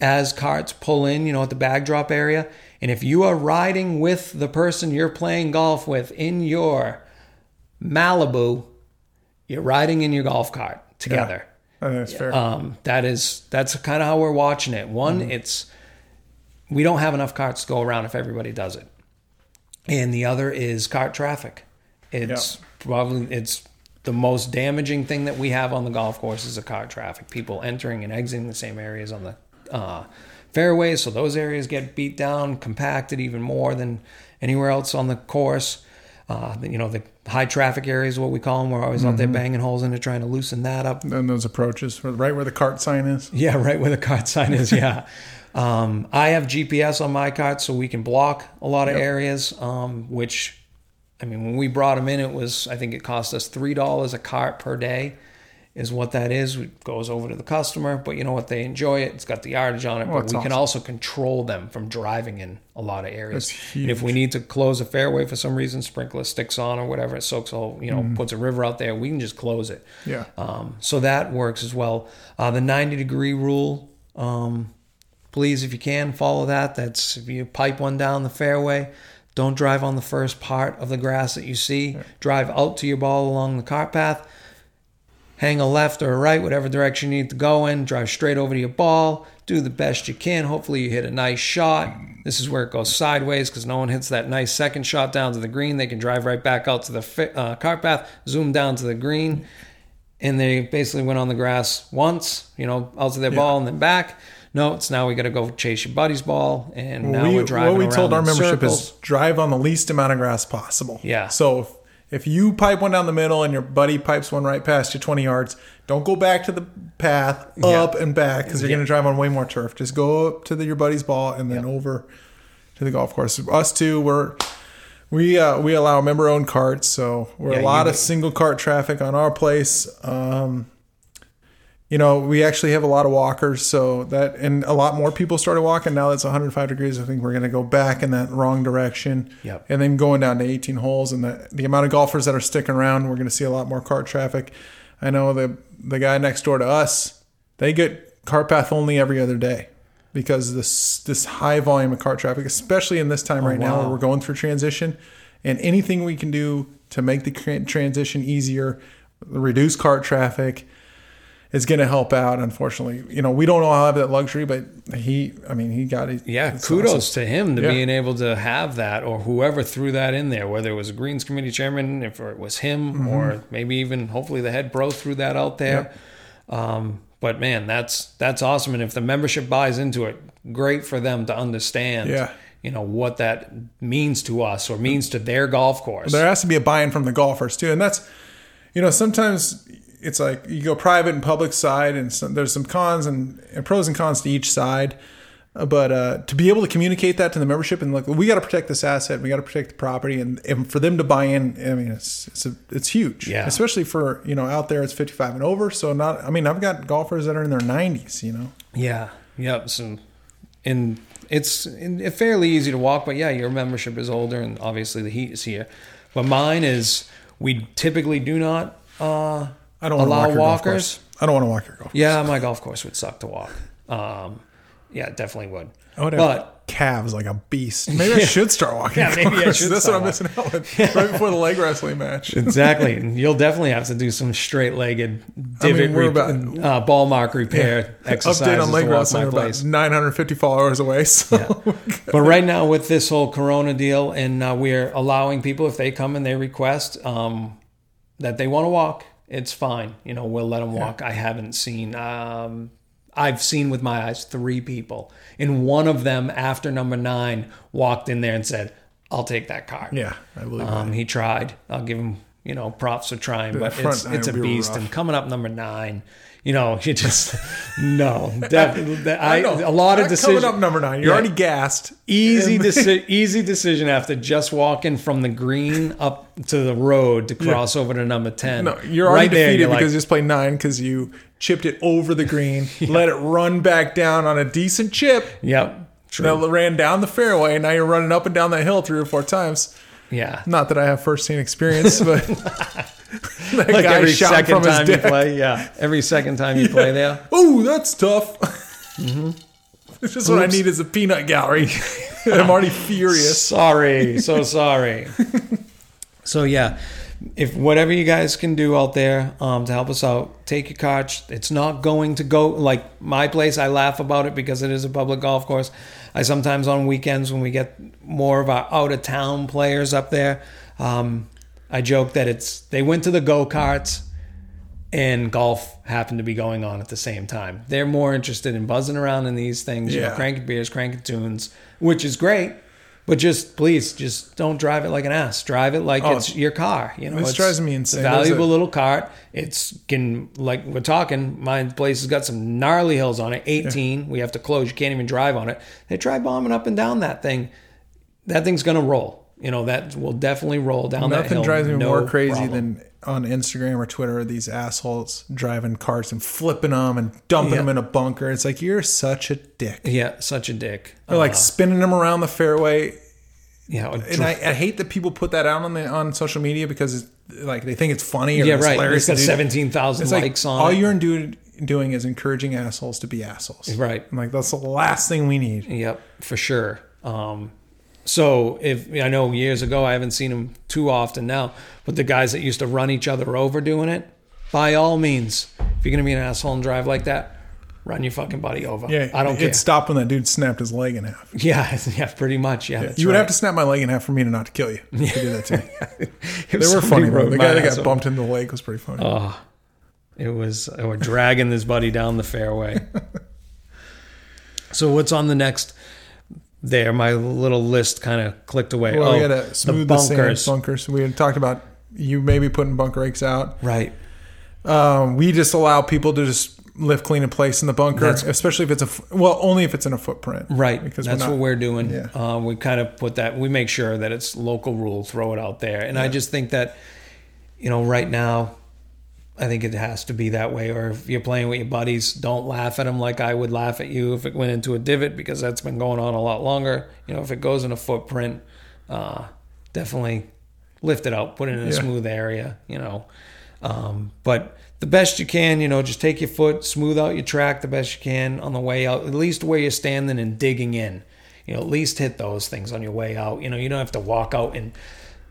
as carts pull in, you know, at the bag drop area. And if you are riding with the person you're playing golf with in your Malibu, you're riding in your golf cart together. Think that's fair. Um, that is that's kind of how we're watching it. One, Mm-hmm. it's we don't have enough carts to go around if everybody does it, and the other is cart traffic. It's probably it's the most damaging thing that we have on the golf course is the cart traffic. People entering and exiting the same areas on the uh, fairways, so those areas get beat down, compacted even more than anywhere else on the course. Uh, you know, the high traffic areas, what we call them, we're always out Mm-hmm. there banging holes in it, trying to loosen that up. and those approaches, right where the cart sign is. Yeah, right where the cart sign is. Yeah. um, I have GPS on my cart so we can block a lot of areas, um, which, I mean, when we brought them in, it was, I think it cost us $3 a cart per day, is what that is. It goes over to the customer, but you know what? They enjoy it. It's got the yardage on it, Oh, but we can also control them from driving in a lot of areas. And if we need to close a fairway for some reason, sprinkler sticks on or whatever, it soaks a whole, you know, puts a river out there, we can just close it. Yeah. Um, so that works as well. Uh, the 90 degree rule, um, please, if you can, follow that. That's if you pipe one down the fairway, don't drive on the first part of the grass that you see. Drive out to your ball along the cart path. Hang a left or a right, whatever direction you need to go in. Drive straight over to your ball. Do the best you can. Hopefully, you hit a nice shot. This is where it goes sideways because no one hits that nice second shot down to the green. They can drive right back out to the uh, cart path, zoom down to the green, and they basically went on the grass once, you know, out to their ball and then back. No, it's now we got to go chase your buddy's ball, and now we, we're driving what we told our membership circles. is drive on the least amount of grass possible. Yeah. So if, if you pipe one down the middle and your buddy pipes one right past you 20 yards, don't go back to the path Yeah. up and back because you're Yeah. going to drive on way more turf. Just go up to the, your buddy's ball and then over to the golf course. Us two, we're we uh, we allow member owned carts, so we're Yeah, a lot of single cart traffic on our place. Um, you know, we actually have a lot of walkers, so that and a lot more people started walking. Now that's 105 degrees. I think we're going to go back in that wrong direction. Yep. And then going down to 18 holes, and the the amount of golfers that are sticking around, we're going to see a lot more cart traffic. I know the the guy next door to us, they get cart path only every other day because this this high volume of cart traffic, especially in this time oh, right now where we're going through transition, and anything we can do to make the transition easier, reduce cart traffic, is going to help out. Unfortunately, you know we don't all have that luxury, but he, I mean, he got it. Yeah, kudos awesome. to him to Yeah. being able to have that, or whoever threw that in there, whether it was a Greens Committee chairman, if it was him, Mm-hmm. or maybe even hopefully the head bro threw that out there. Um, but but man, that's that's awesome. And if the membership buys into it, great for them to understand. Yeah. You know what that means to us or means to their golf course. There has to be a buy-in from the golfers too, and that's you know sometimes it's like you go private and public side, and some, there's some cons and, and pros and cons to each side. Uh, But uh, to be able to communicate that to the membership and like we got to protect this asset, we got to protect the property, and, and for them to buy in, I mean it's it's a, it's huge, Yeah. Especially for you know out there, it's 55 and over. So not, I mean I've got golfers that are in their 90s, you know. Yeah. Yep. So, and it's fairly easy to walk, but yeah, your membership is older, and obviously the heat is here. But mine is we typically do not uh, I don't want to allow walk your golf walkers. course. I don't want to walk your golf. Yeah, my golf course would suck to walk. Um, yeah, it definitely would. I would have But calves like a beast. Maybe I should start walking. Yeah, maybe I should That's what I'm missing out with right before the leg wrestling match. exactly, and you'll definitely have to do some straight-legged divot we're re- about- uh, ball mark repair exercises Update on leg to wrestling. We're about 950 followers away. So But right now, with this whole Corona deal, and uh, we're allowing people if they come and they request um, that they want to walk, it's fine. You know, we'll let them walk. I haven't seen. Um, I've seen with my eyes three people, and one of them after number nine walked in there and said, "I'll take that car." yeah, I believe Um, he tried. I'll give him, you know, props for trying, but front it's it's a beast. rough. And coming up number nine, you know, you just no. Definitely, I, know. a lot of decisions. coming up number nine. You're Yeah. already gassed. Easy, And- deci- easy decision after just walking from the green up to the road to cross over to number ten. No, you're already defeated you're because like, you just played nine because you chipped it over the green, let it run back down on a decent chip. yep, true. That ran down the fairway, and now you're running up and down that hill three or four times. Yeah, Not that I have first hand experience, but that like guy every shot second from his time you deck. play. Yeah, every second time you play there. Oh, that's tough. It's just what I need is a peanut gallery. I'm already furious. Sorry, so sorry. so yeah, if whatever you guys can do out there um, to help us out, take your cart. It's not going to go like my place. I laugh about it because it is a public golf course. I sometimes on weekends when we get more of our out of town players up there, um, I joke that it's they went to the go karts and golf happened to be going on at the same time. They're more interested in buzzing around in these things, you know, Yeah. cranking beers, cranking tunes, which is great. But just please, just don't drive it like an ass. Drive it like Oh, it's your car. You know, this it's drives me it's insane. A valuable little cart. It's can like we're talking. My place has got some gnarly hills on it. Eighteen. We have to close. You can't even drive on it. They try bombing up and down that thing. That thing's gonna roll. You know that will definitely roll down that Nothing hill. drives me no more crazy problem. than on Instagram or Twitter these assholes driving carts and flipping them and dumping Yeah. them in a bunker. It's like you're such a dick. yeah, such a dick. Or like Uh, spinning them around the fairway. yeah, And I, I hate that people put that out on the on social media because it's, like they think it's funny or yeah, it's right. hilarious. it's got seventeen thousand It's like likes on all it. you're do, doing is encouraging assholes to be assholes. Right. I'm like that's the last thing we need. Yep, for sure. Um, so if I know years ago, I haven't seen him too often now, but the guys that used to run each other over doing it, by all means, if you're gonna be an asshole and drive like that, run your fucking buddy over. Yeah, I don't it care. stopped when that dude snapped his leg in half. Yeah, yeah, pretty much. Yeah, that's you would right. have to snap my leg in half for me to not to kill you. You did that to me. They were funny. Rode The guy that got over- bumped into the leg was pretty funny. Oh, it was. We're dragging this buddy down the fairway. so what's on the next? There, my little list kind of clicked away. well, oh, we had to smooth the, bunkers. bunkers. We had talked about you maybe putting bunker rakes out. Right. Um, we just allow people to just lift, clean, in place in the bunker, That's- especially if it's a well, only if it's in a footprint. Right. Because that's we're not- what we're doing. Yeah. Um, we kind of put that. We make sure that it's local rule. Throw it out there, and I just think that, you know, right now, I think it has to be that way. Or if you're playing with your buddies, don't laugh at them like I would laugh at you if it went into a divot because that's been going on a lot longer. You know, if it goes in a footprint, uh, definitely lift it up, put it in a Yeah. smooth area. You know, um, but the best you can, you know, just take your foot, smooth out your track the best you can on the way out, at least where you're standing and digging in. You know, at least hit those things on your way out. You know, you don't have to walk out and,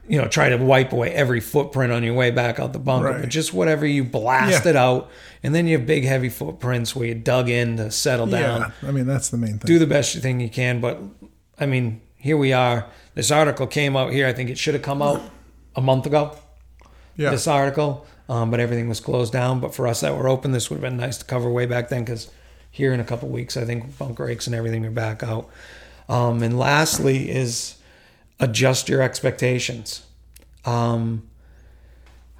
you know, try to wipe away every footprint on your way back out the bunker, Right. but just whatever you blast Yeah. it out. And then you have big, heavy footprints where you dug in to settle down Yeah, I mean that's the main thing. do the best thing you can. But I mean, here we are. This article came out here. I think it should have come out a month ago. yeah, This article. um, but everything was closed down. But for us that were open, this would have been nice to cover way back then because here in a couple weeks, I think bunker rakes and everything are back out. Um, and lastly is adjust your expectations. Um,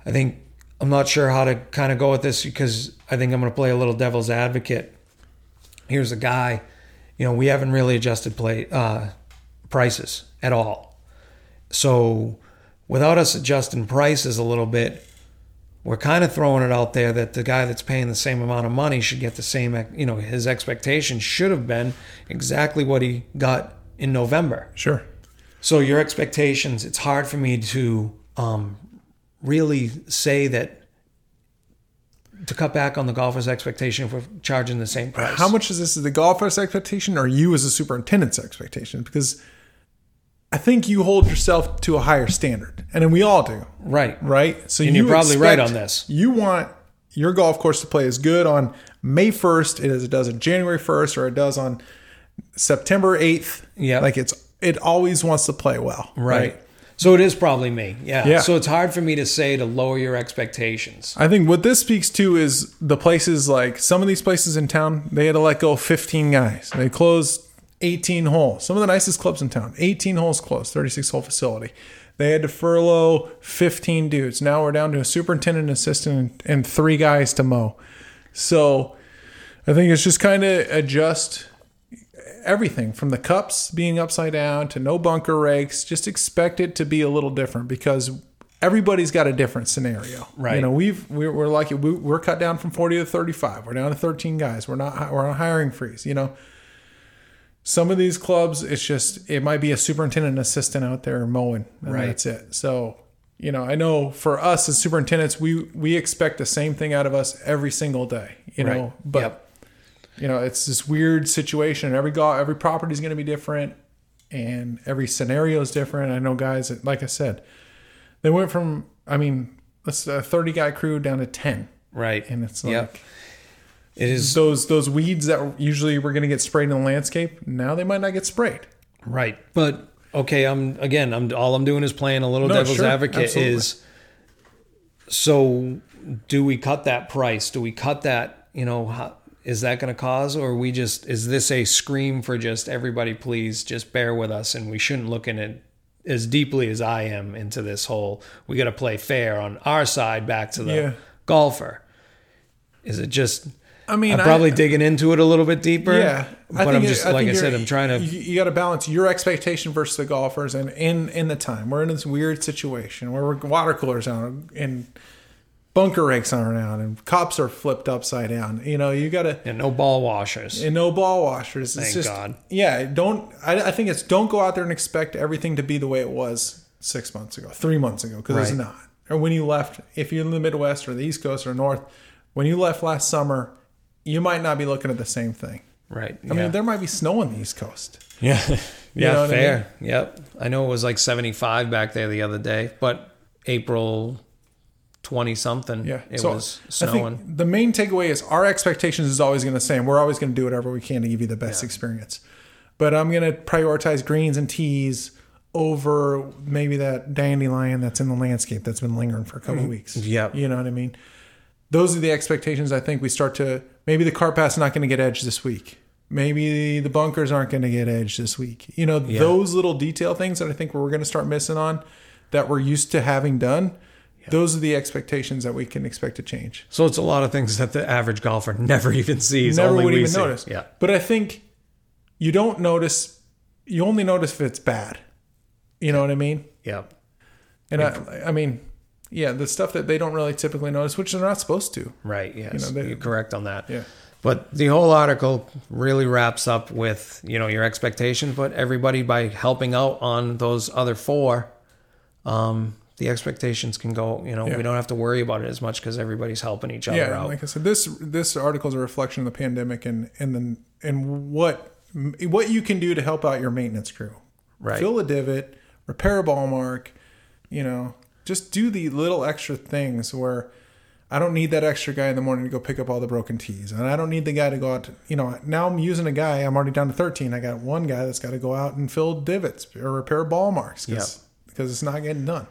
I think I'm not sure how to kind of go with this because I think I'm going to play a little devil's advocate. Here's a guy, you know, we haven't really adjusted play uh, prices at all. So without us adjusting prices a little bit, we're kind of throwing it out there that the guy that's paying the same amount of money should get the same, you know, his expectation should have been exactly what he got in November. Sure. So your expectations, it's hard for me to um, really say that to cut back on the golfer's expectation if we're charging the same price. How much is this the golfer's expectation or you as a superintendent's expectation? Because I think you hold yourself to a higher standard, and then we all do, Right. right? So And you you're probably right on this. You want your golf course to play as good on May first as it does on January first, or it does on September eighth. Yeah. like it's it always wants to play well, Right. So it is probably me. Yeah. Yeah. So it's hard for me to say to lower your expectations. I think what this speaks to is the places like some of these places in town, they had to let go 15 guys. They closed 18 holes. Some of the nicest clubs in town, 18 holes closed, 36 hole facility. They had to furlough 15 dudes. Now we're down to a superintendent, assistant, and three guys to mow. So I think it's just kind of adjust everything from the cups being upside down to no bunker rakes. Just expect it to be a little different because everybody's got a different scenario. Right. You know, we've we're, we're lucky. We, we're cut down from forty to thirty five. We're down to thirteen guys. We're not we're on a hiring freeze. You know. Some of these clubs, it's just it might be a superintendent assistant out there mowing, and Right. that's it. So, you know, I know for us as superintendents, we we expect the same thing out of us every single day. You know, but Yep. You know it's this weird situation every golf every property is going to be different and every scenario is different i know guys that like i said they went from i mean let's a 30 guy crew down to 10 Right. and it's like Yep. It is those those weeds that usually were going to get sprayed in the landscape now they might not get sprayed Right. But okay, I'm again, I'm all I'm doing is playing a little No, devil's sure, advocate absolutely. is so do we cut that price? Do we cut that, you know, how, is that going to cause or we just is this a scream for just everybody please just bear with us and we shouldn't look in it as deeply as I am into this whole we got to play fair on our side back to the Yeah. golfer. Is it just i mean I'm I- probably digging into it a little bit deeper. yeah But I'm it- just I like I said, I'm trying to you, you got to balance your expectation versus the golfers and in in the time we're in this weird situation where we're water coolers on and bunker rakes aren't out and cops are flipped upside down you know you got to and no ball washers. and no ball washers. It's Thank just, God. Yeah, don't. I, I think it's don't go out there and expect everything to be the way it was six months ago, three months ago, because it's not. Or when you left, if you're in the Midwest or the East Coast or North, when you left last summer, you might not be looking at the same thing. Right. I mean, there might be snow on the East Coast. Yeah. yeah, know what I fair. Yep. I know it was like 75 back there the other day, but April 20 something, Yeah, it so was I snowing. think the main takeaway is our expectations is always going to say, and we're always going to do whatever we can to give you the best experience. But I'm going to prioritize greens and tees over maybe that dandelion that's in the landscape that's been lingering for a couple weeks. Mm-hmm. Yep. you know what I mean. Those are the expectations. I think we start to maybe the car path's not going to get edged this week. Maybe the bunkers aren't going to get edged this week. You know, those little detail things that I think we're going to start missing on that we're used to having done. Those are the expectations that we can expect to change. so it's a lot of things that the average golfer never even sees. Never only would we even see. notice. Yeah. But I think you don't notice. You only notice if it's bad. You know what I mean? Yeah. And I, I mean, yeah, the stuff that they don't really typically notice, which they're not supposed to. Right. Yes. know, they- You're correct on that. Yeah. But the whole article really wraps up with, you know, your expectations, but everybody by helping out on those other four, um, the expectations can go, you know, Yeah. we don't have to worry about it as much because everybody's helping each other Yeah, out. like I said, this this article is a reflection of the pandemic and and then and what what you can do to help out your maintenance crew. Right. Fill a divot, repair a ball mark, you know, just do the little extra things where I don't need that extra guy in the morning to go pick up all the broken tees. And I don't need the guy to go out to, you know, now I'm using a guy, I'm already down to 13. I got one guy that's got to go out and fill divots or repair ball marks because it's not getting done.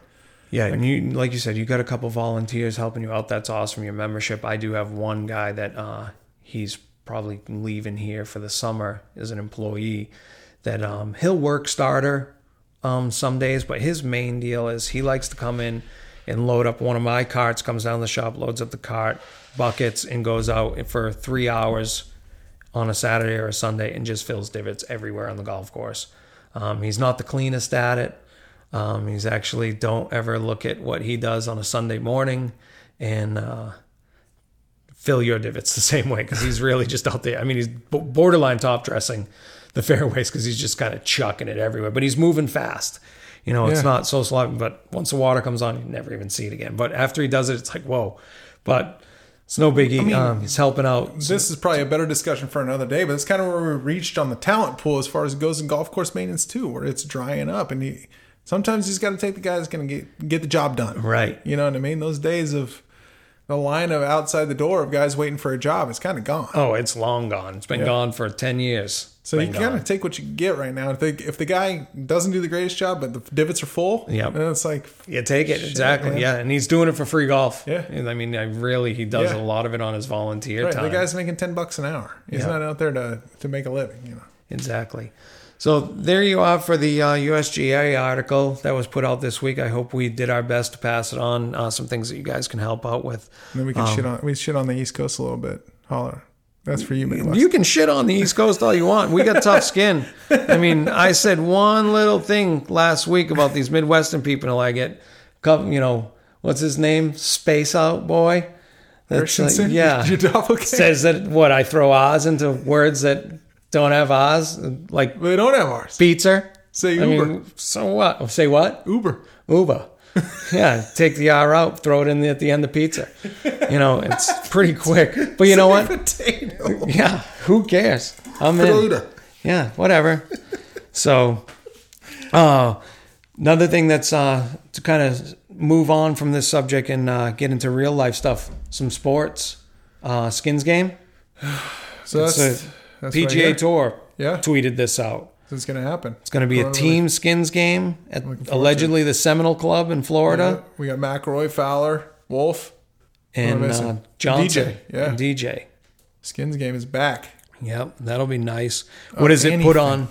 Yeah, and you like you said, you got a couple volunteers helping you out. That's awesome. Your membership. I do have one guy that uh, he's probably leaving here for the summer as an employee. That um, he'll work starter um, some days, but his main deal is he likes to come in and load up one of my carts. Comes down the shop, loads up the cart, buckets, and goes out for three hours on a Saturday or a Sunday and just fills divots everywhere on the golf course. Um, he's not the cleanest at it. Um, he's actually don't ever look at what he does on a Sunday morning and uh, fill your divots the same way because he's really just out there. I mean, he's borderline top dressing the fairways because he's just kind of chucking it everywhere, but he's moving fast. You know, it's Yeah. not so sloppy, but once the water comes on, you never even see it again. But after he does it, it's like, whoa. But it's no biggie. um, he's helping out. This is probably a better discussion for another day, but it's kind of where we reached on the talent pool as far as it goes in golf course maintenance too, where it's drying up, and he, sometimes he's got to take the guy that's going to get get the job done. Right. You know what I mean? Those days of the line of outside the door of guys waiting for a job is kind of gone. Oh, it's long gone. It's been Yeah. gone for 10 years. so you kind of take what you get right now. If, they, if the guy doesn't do the greatest job, but the divots are full, then it's like You take it exactly, man. yeah, and he's doing it for free golf. Yeah. And I mean, I really he does Yeah. a lot of it on his volunteer right, time. the guy's making ten bucks an hour. He's Yeah. not out there to to make a living. You know. exactly. So there you are for the uh, USGA article that was put out this week. I hope we did our best to pass it on. Uh, some things that you guys can help out with. And then we can Um, shit on we shit on the East Coast a little bit. Holler. That's for you, Midwest. You can shit on the East Coast all you want. We got tough skin. I mean, I said one little thing last week about these Midwestern people and I get, you know, what's his name? Space Out Boy. That's like- Christensen? yeah. Your doppelganger? says that what I throw Oz into words that don't have Oz, like They don't have ours. pizza. Say I Uber. mean, so what? Say what? Uber. Uber. yeah, take the R out, throw it in the, at the end of pizza. You know, it's pretty quick. But you know what? Potato. Yeah, who cares? I'm in. Yeah, whatever. So, uh, another thing that's uh, to kind of move on from this subject and uh, get into real life stuff. Some sports. Uh, Skins game. So that's, It's a that's PGA here. Tour Yeah. tweeted this out. So it's going to happen. It's going to be a team skins game at Looking forward to allegedly the Seminole Club in Florida. We got McIlroy, Fowler, Wolff. And What am I missing? uh, Johnson. DJ, yeah. and DJ. Skins game is back. Yep, that'll be nice. What is it put on?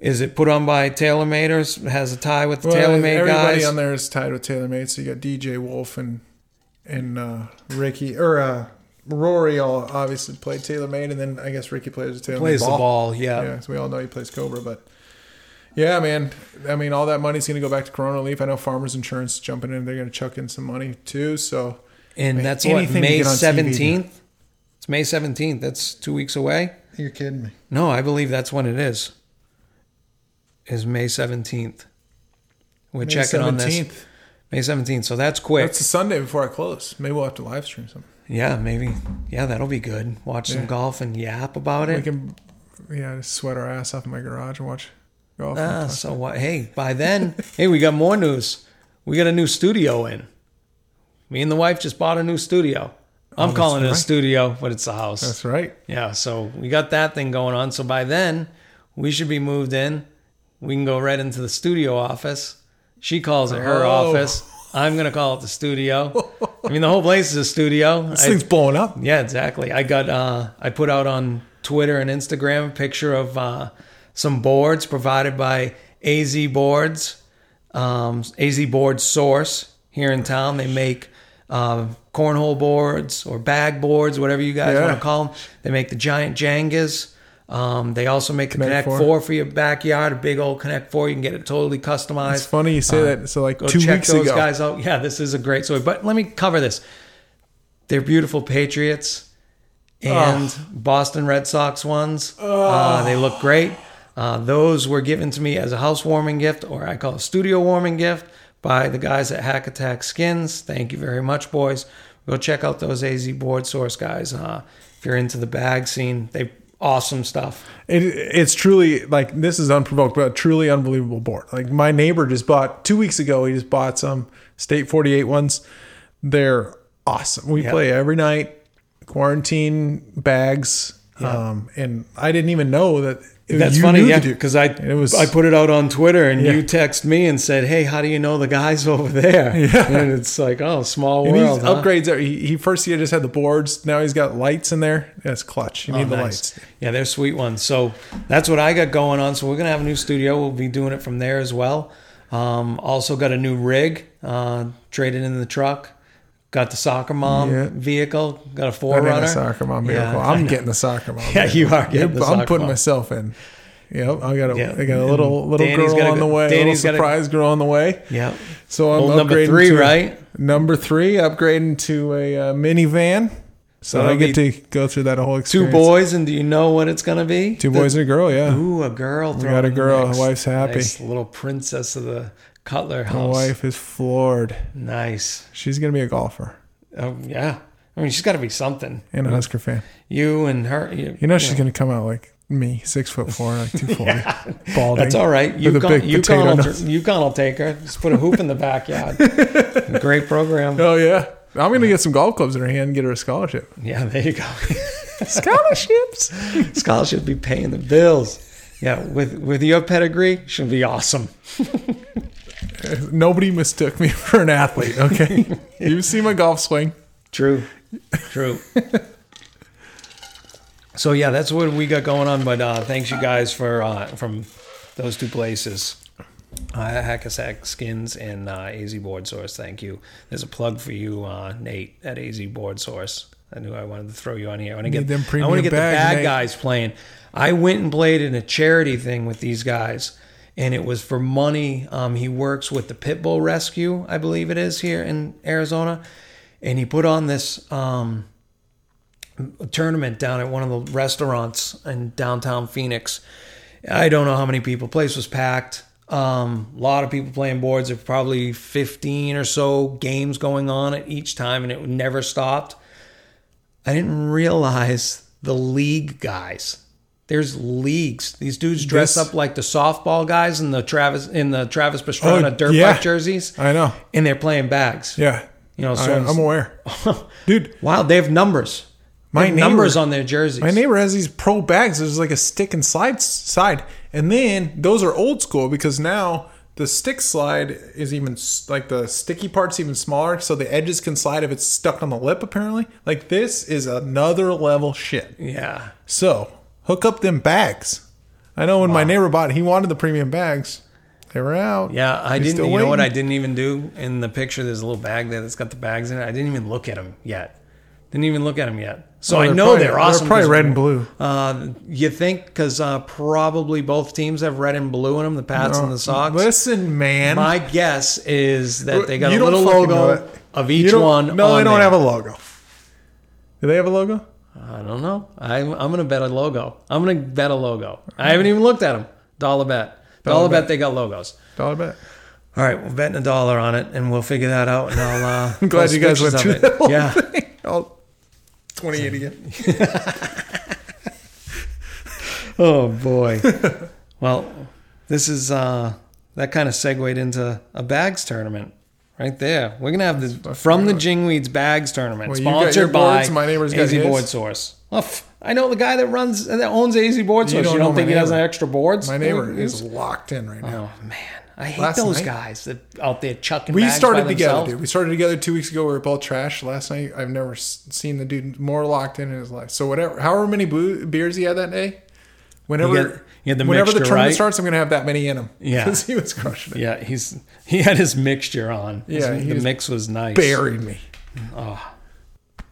Is it put on by TaylorMade or has a tie with the Well, TaylorMade everybody guys? Everybody on there is tied with TaylorMade. So you got DJ Wolff and and uh, Rickie or uh, Rory. All obviously played TaylorMade, and then I guess Rickie plays the TaylorMade Plays ball. the ball, yeah. Yeah, so we all know he plays Cobra, but yeah, man. I mean, all that money's going to go back to Corona Leaf. I know Farmers Insurance is jumping in; they're going to chuck in some money too. So And Man, that's what May on seventeenth. It's May seventeenth. That's two weeks away. you're kidding me. No, I believe that's when it is. Is May seventeenth. We're May checking on 17th. this. May seventeenth. So that's quick. That's the Sunday before I close. Maybe we'll have to live stream something. Yeah, maybe. Yeah, that'll be good. Watch some Yeah. golf and yap about it. We it. can, yeah, just sweat our ass off in my garage and watch golf. Ah, so what? Hey, by then, hey, we got more news. We got a new studio in. Me and the wife just bought a new studio. I'm Oh, that's calling it a right. studio, but it's a house. That's right. Yeah, so we got that thing going on. So by then, we should be moved in. We can go right into the studio office. She calls it her Oh. office. I'm gonna call it the studio. I mean, the whole place is a studio. This I- thing's blowing up. yeah, exactly. I got uh I put out on Twitter and Instagram a picture of uh some boards provided by AZ Boards. Um AZ Boards Source here in town. They make um, cornhole boards or bag boards, whatever you guys Yeah. want to call them. They make the giant Jengas. Um, they also make the Connect Connect, Four. 4 for your backyard, a big old Connect 4. You can get it totally customized. It's funny you say that. So like two check weeks those ago, guys out. Yeah, this is a great story. But let me cover this. They're beautiful Patriots and Boston Red Sox ones. Uh, they look great. Uh, those were given to me as a housewarming gift, or I call it a studio warming gift, by the guys at Hack Attack Skins. Thank you very much, boys. Go check out those AZ board source guys. Uh, if you're into the bag scene, they awesome stuff. It, it's truly like this is unprovoked, but a truly unbelievable board. Like my neighbor just bought two weeks ago. He just bought some State Forty Eight ones. They're awesome. We Yep. play every night. Quarantine bags. um, and I didn't even know that. That's funny, yeah, because I It was- I put it out on Twitter and Yeah. you text me and said, "Hey, how do you know the guys over there?" Yeah. and it's like, oh, small And world. he's huh? upgrades. There. He, he first he just had the boards. Now he's got lights in there. That's clutch. You Oh, need the nice. lights. Yeah, they're sweet ones. So that's what I got going on. So we're gonna have a new studio. We'll be doing it from there as well. Um, also got a new rig uh, traded in the truck. Got the soccer mom Yeah. vehicle. Got a 4Runner. a soccer mom vehicle. I I'm getting the soccer mom. Yeah, you are getting Yep, the I'm putting mom. myself in. Yep, I got a, Yeah. I got a little little Danny's girl on the way. Danny's a little surprise girl on the way. Yeah. So I'm Well, number upgrading three, to- right? Number three, upgrading to a uh, minivan. So, So I get to go through that whole experience. Two boys, and do you know what it's gonna be? two boys and a girl. Yeah, Ooh, a girl. we got a girl. Wife's happy. Nice little princess of the Cutler My wife is floored. Nice. She's gonna be a golfer Oh yeah. I mean, she's got to be something. and a Husker fan. You and her. You, You know she's gonna come out like me, six foot four, like two forty, balding. That's all right. UConn, big UConn, potato will. UConn will take her. Just put a hoop in the backyard. Great program. Oh yeah, I'm gonna get some golf clubs in her hand and get her a scholarship. Yeah, there you go. Scholarships. Scholarship be paying the bills. Yeah, with with your pedigree, she'll be awesome. Nobody mistook me for an athlete. Okay, you see my golf swing. True, true. so yeah, that's what we got going on. But uh, thanks you guys for uh, from those two places, uh, Hackasack Skins and uh, AZ Board Source. Thank you. There's a plug for you, uh, Nate, at AZ Board Source. I knew I wanted to throw you on here. I want to get them I want to get the bad Nate. guys playing. I went and played in a charity thing with these guys. And it was for money. Um, he works with the Pitbull Rescue, I believe it is here in Arizona and he put on this um, tournament down at one of the restaurants in downtown Phoenix. I don't know how many people. Place was packed. Um, a lot of people playing boards. There's probably 15 or so games going on at each time, and it never stopped. I didn't realize the league guys. There's leagues. These dudes dress This- up like the softball guys in the Travis in the Travis Pastrana Oh, dirt yeah. bike jerseys, I know. and they're playing bags. Yeah, You know, I, so I'm aware, dude. Wow, they have numbers. My have neighbor- numbers on their jerseys. My neighbor has these pro bags. There's like a stick and slide side, and then those are old school because now the stick slide is even like the sticky part's even smaller, so the edges can slide if it's stuck on the lip. Apparently, like this is another level shit. yeah, So hook up them bags. I know when my neighbor bought, he wanted the premium bags. They were out. yeah. I He's didn't. You know what? I didn't even do in the picture. There's a little bag there that's got the bags in it. I didn't even look at them yet. Didn't even look at them yet. So Oh, I know probably- they're awesome. They're probably red and blue. Uh, you think because uh, probably both teams have red and blue in them, the Pats and the Sox. Listen, man. My guess is that they got You a little logo of each one. No, on they don't there. have a logo. Do they have a logo? I don't know. I'm, I'm going to bet a logo. I'm going to bet a logo. I haven't even looked at them. Dollar bet. Dollar, Dollar bet. bet. they got logos. Dollar bet. All right, we're betting a dollar on it, and we'll figure that out. And I'll. Uh, I'm glad you guys went through it. that Yeah. thing. Oh, 28 again. Oh boy. well, this is uh, that kind of segued into a bags tournament right there. We're gonna have the from the Jingweeds bags tournament, Well, you sponsored by boards, my neighbor's got AZ his. Board Source. I know the guy that runs that owns AZ Board You Source. You don't don't, think he has neighbor. extra boards? My neighbor He's- is locked in right now. Oh man, I hate Last those night- guys that out there chucking. we started together, dude. We started together two weeks ago. We were both trash. Last night, I've never seen the dude more locked in in his life. So whatever, however many boo- beers he had that day, whenever You get- you had the whenever the tournament right? starts, I'm gonna have that many in him. Yeah. because he was crushing it. Yeah, he's he had his mixture on. Yeah, His- the mix was nice. Buried me.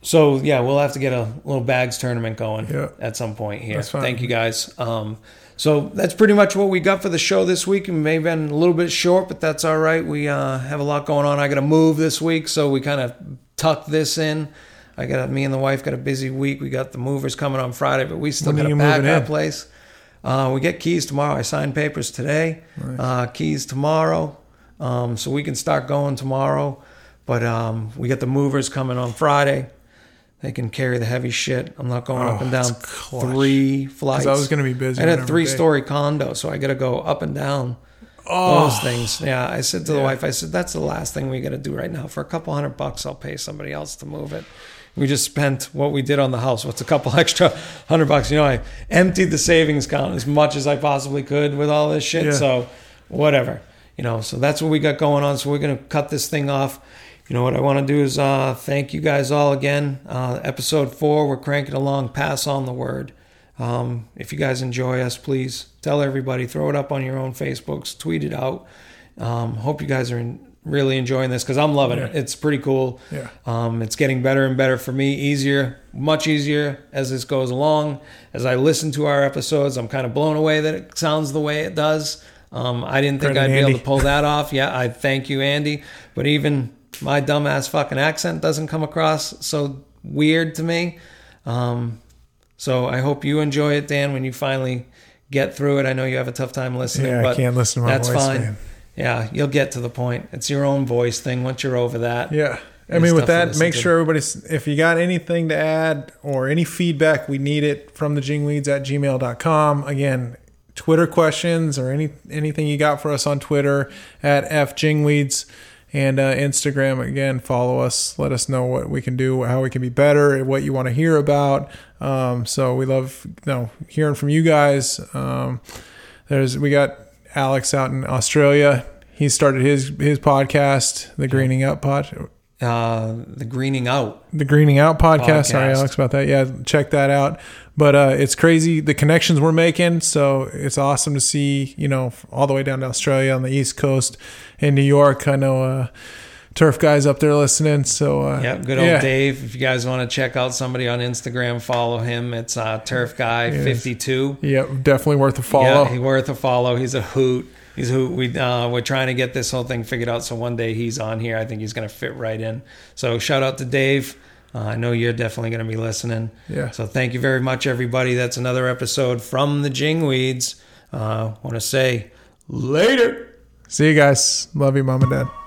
So yeah, we'll have to get a little bags tournament going Yeah. at some point here. That's fine. Thank you guys. Um, so that's pretty much what we got for the show this week. It may have been a little bit short, but that's all right. We uh, have a lot going on. I got to move this week, so we kind of tucked this in. I got me and the wife got a busy week. We got the movers coming on Friday, but we still When got to you pack moving our in? place. Uh, we get keys tomorrow. I signed papers today. Uh, keys tomorrow, um, so we can start going tomorrow. But um, we got the movers coming on Friday. They can carry the heavy shit. I'm not going up Oh, and down three flights. I was gonna be busy I had a whenever three story condo, so I got to go up and down those things. Yeah, I said to the Oh. Wife, I said that's the last thing we got to do right now. For a couple hundred bucks, I'll pay somebody else to move it. We just spent what we did on the house. What's a couple extra hundred bucks? You know, I emptied the savings account as much as I possibly could with all this shit. Yeah. So whatever, you know. So that's what we got going on. So we're gonna cut this thing off. You know what I want to do is uh, thank you guys all again. Uh, episode four, we're cranking along. Pass on the word. Um, if you guys enjoy us, please tell everybody. Throw it up on your own Facebooks. Tweet it out. Um, hope you guys are in, really enjoying this because I'm loving it. It's pretty cool. Yeah. Um, it's getting better and better for me, easier, much easier as this goes along. As I listen to our episodes, I'm kind of blown away that it sounds the way it does. Um, I didn't think Credit I'd be able to pull that off. Yeah, I thank you, Andy. But even my dumbass fucking accent doesn't come across so weird to me. Um, so I hope you enjoy it, Dan, when you finally get through it. I know you have a tough time listening, Yeah, I can't listen to my that's voice, fine. man. Yeah, you'll get to the point. It's your own voice thing. Once you're over that, Yeah. I mean, with that, make sure everybody's, if you got anything to add or any feedback, we need it from the jingweeds at gmail.com. Again, Twitter questions or any anything you got for us on Twitter at fjingweeds and uh, Instagram. Again, follow us. Let us know what we can do, how we can be better, what you want to hear about. Um, so we love you know, hearing from you guys. Um, there's we got Alex out in Australia. He started his his podcast, the Greening Up pod, uh, the greening out. the Greening Out podcast. Sorry, Alex, about that. Yeah, check that out. But uh, it's crazy the connections we're making. So it's awesome to see, you know, all the way down to Australia on the East Coast in New York. I know uh, turf guys up there listening. So uh, Yep, good old yeah. Dave. If you guys want to check out somebody on Instagram, follow him. It's uh, Turf Guy fifty two. Yep, definitely worth a follow. Yeah, he's worth a follow. He's a hoot. He's a hoot. We uh, we're trying to get this whole thing figured out. So one day he's on here. I think he's going to fit right in. So shout out to Dave. Uh, I know you're definitely going to be listening. Yeah. So thank you very much, everybody. That's another episode from the Jingweeds. Uh, Want to say later. See you guys. Love you, mom and dad.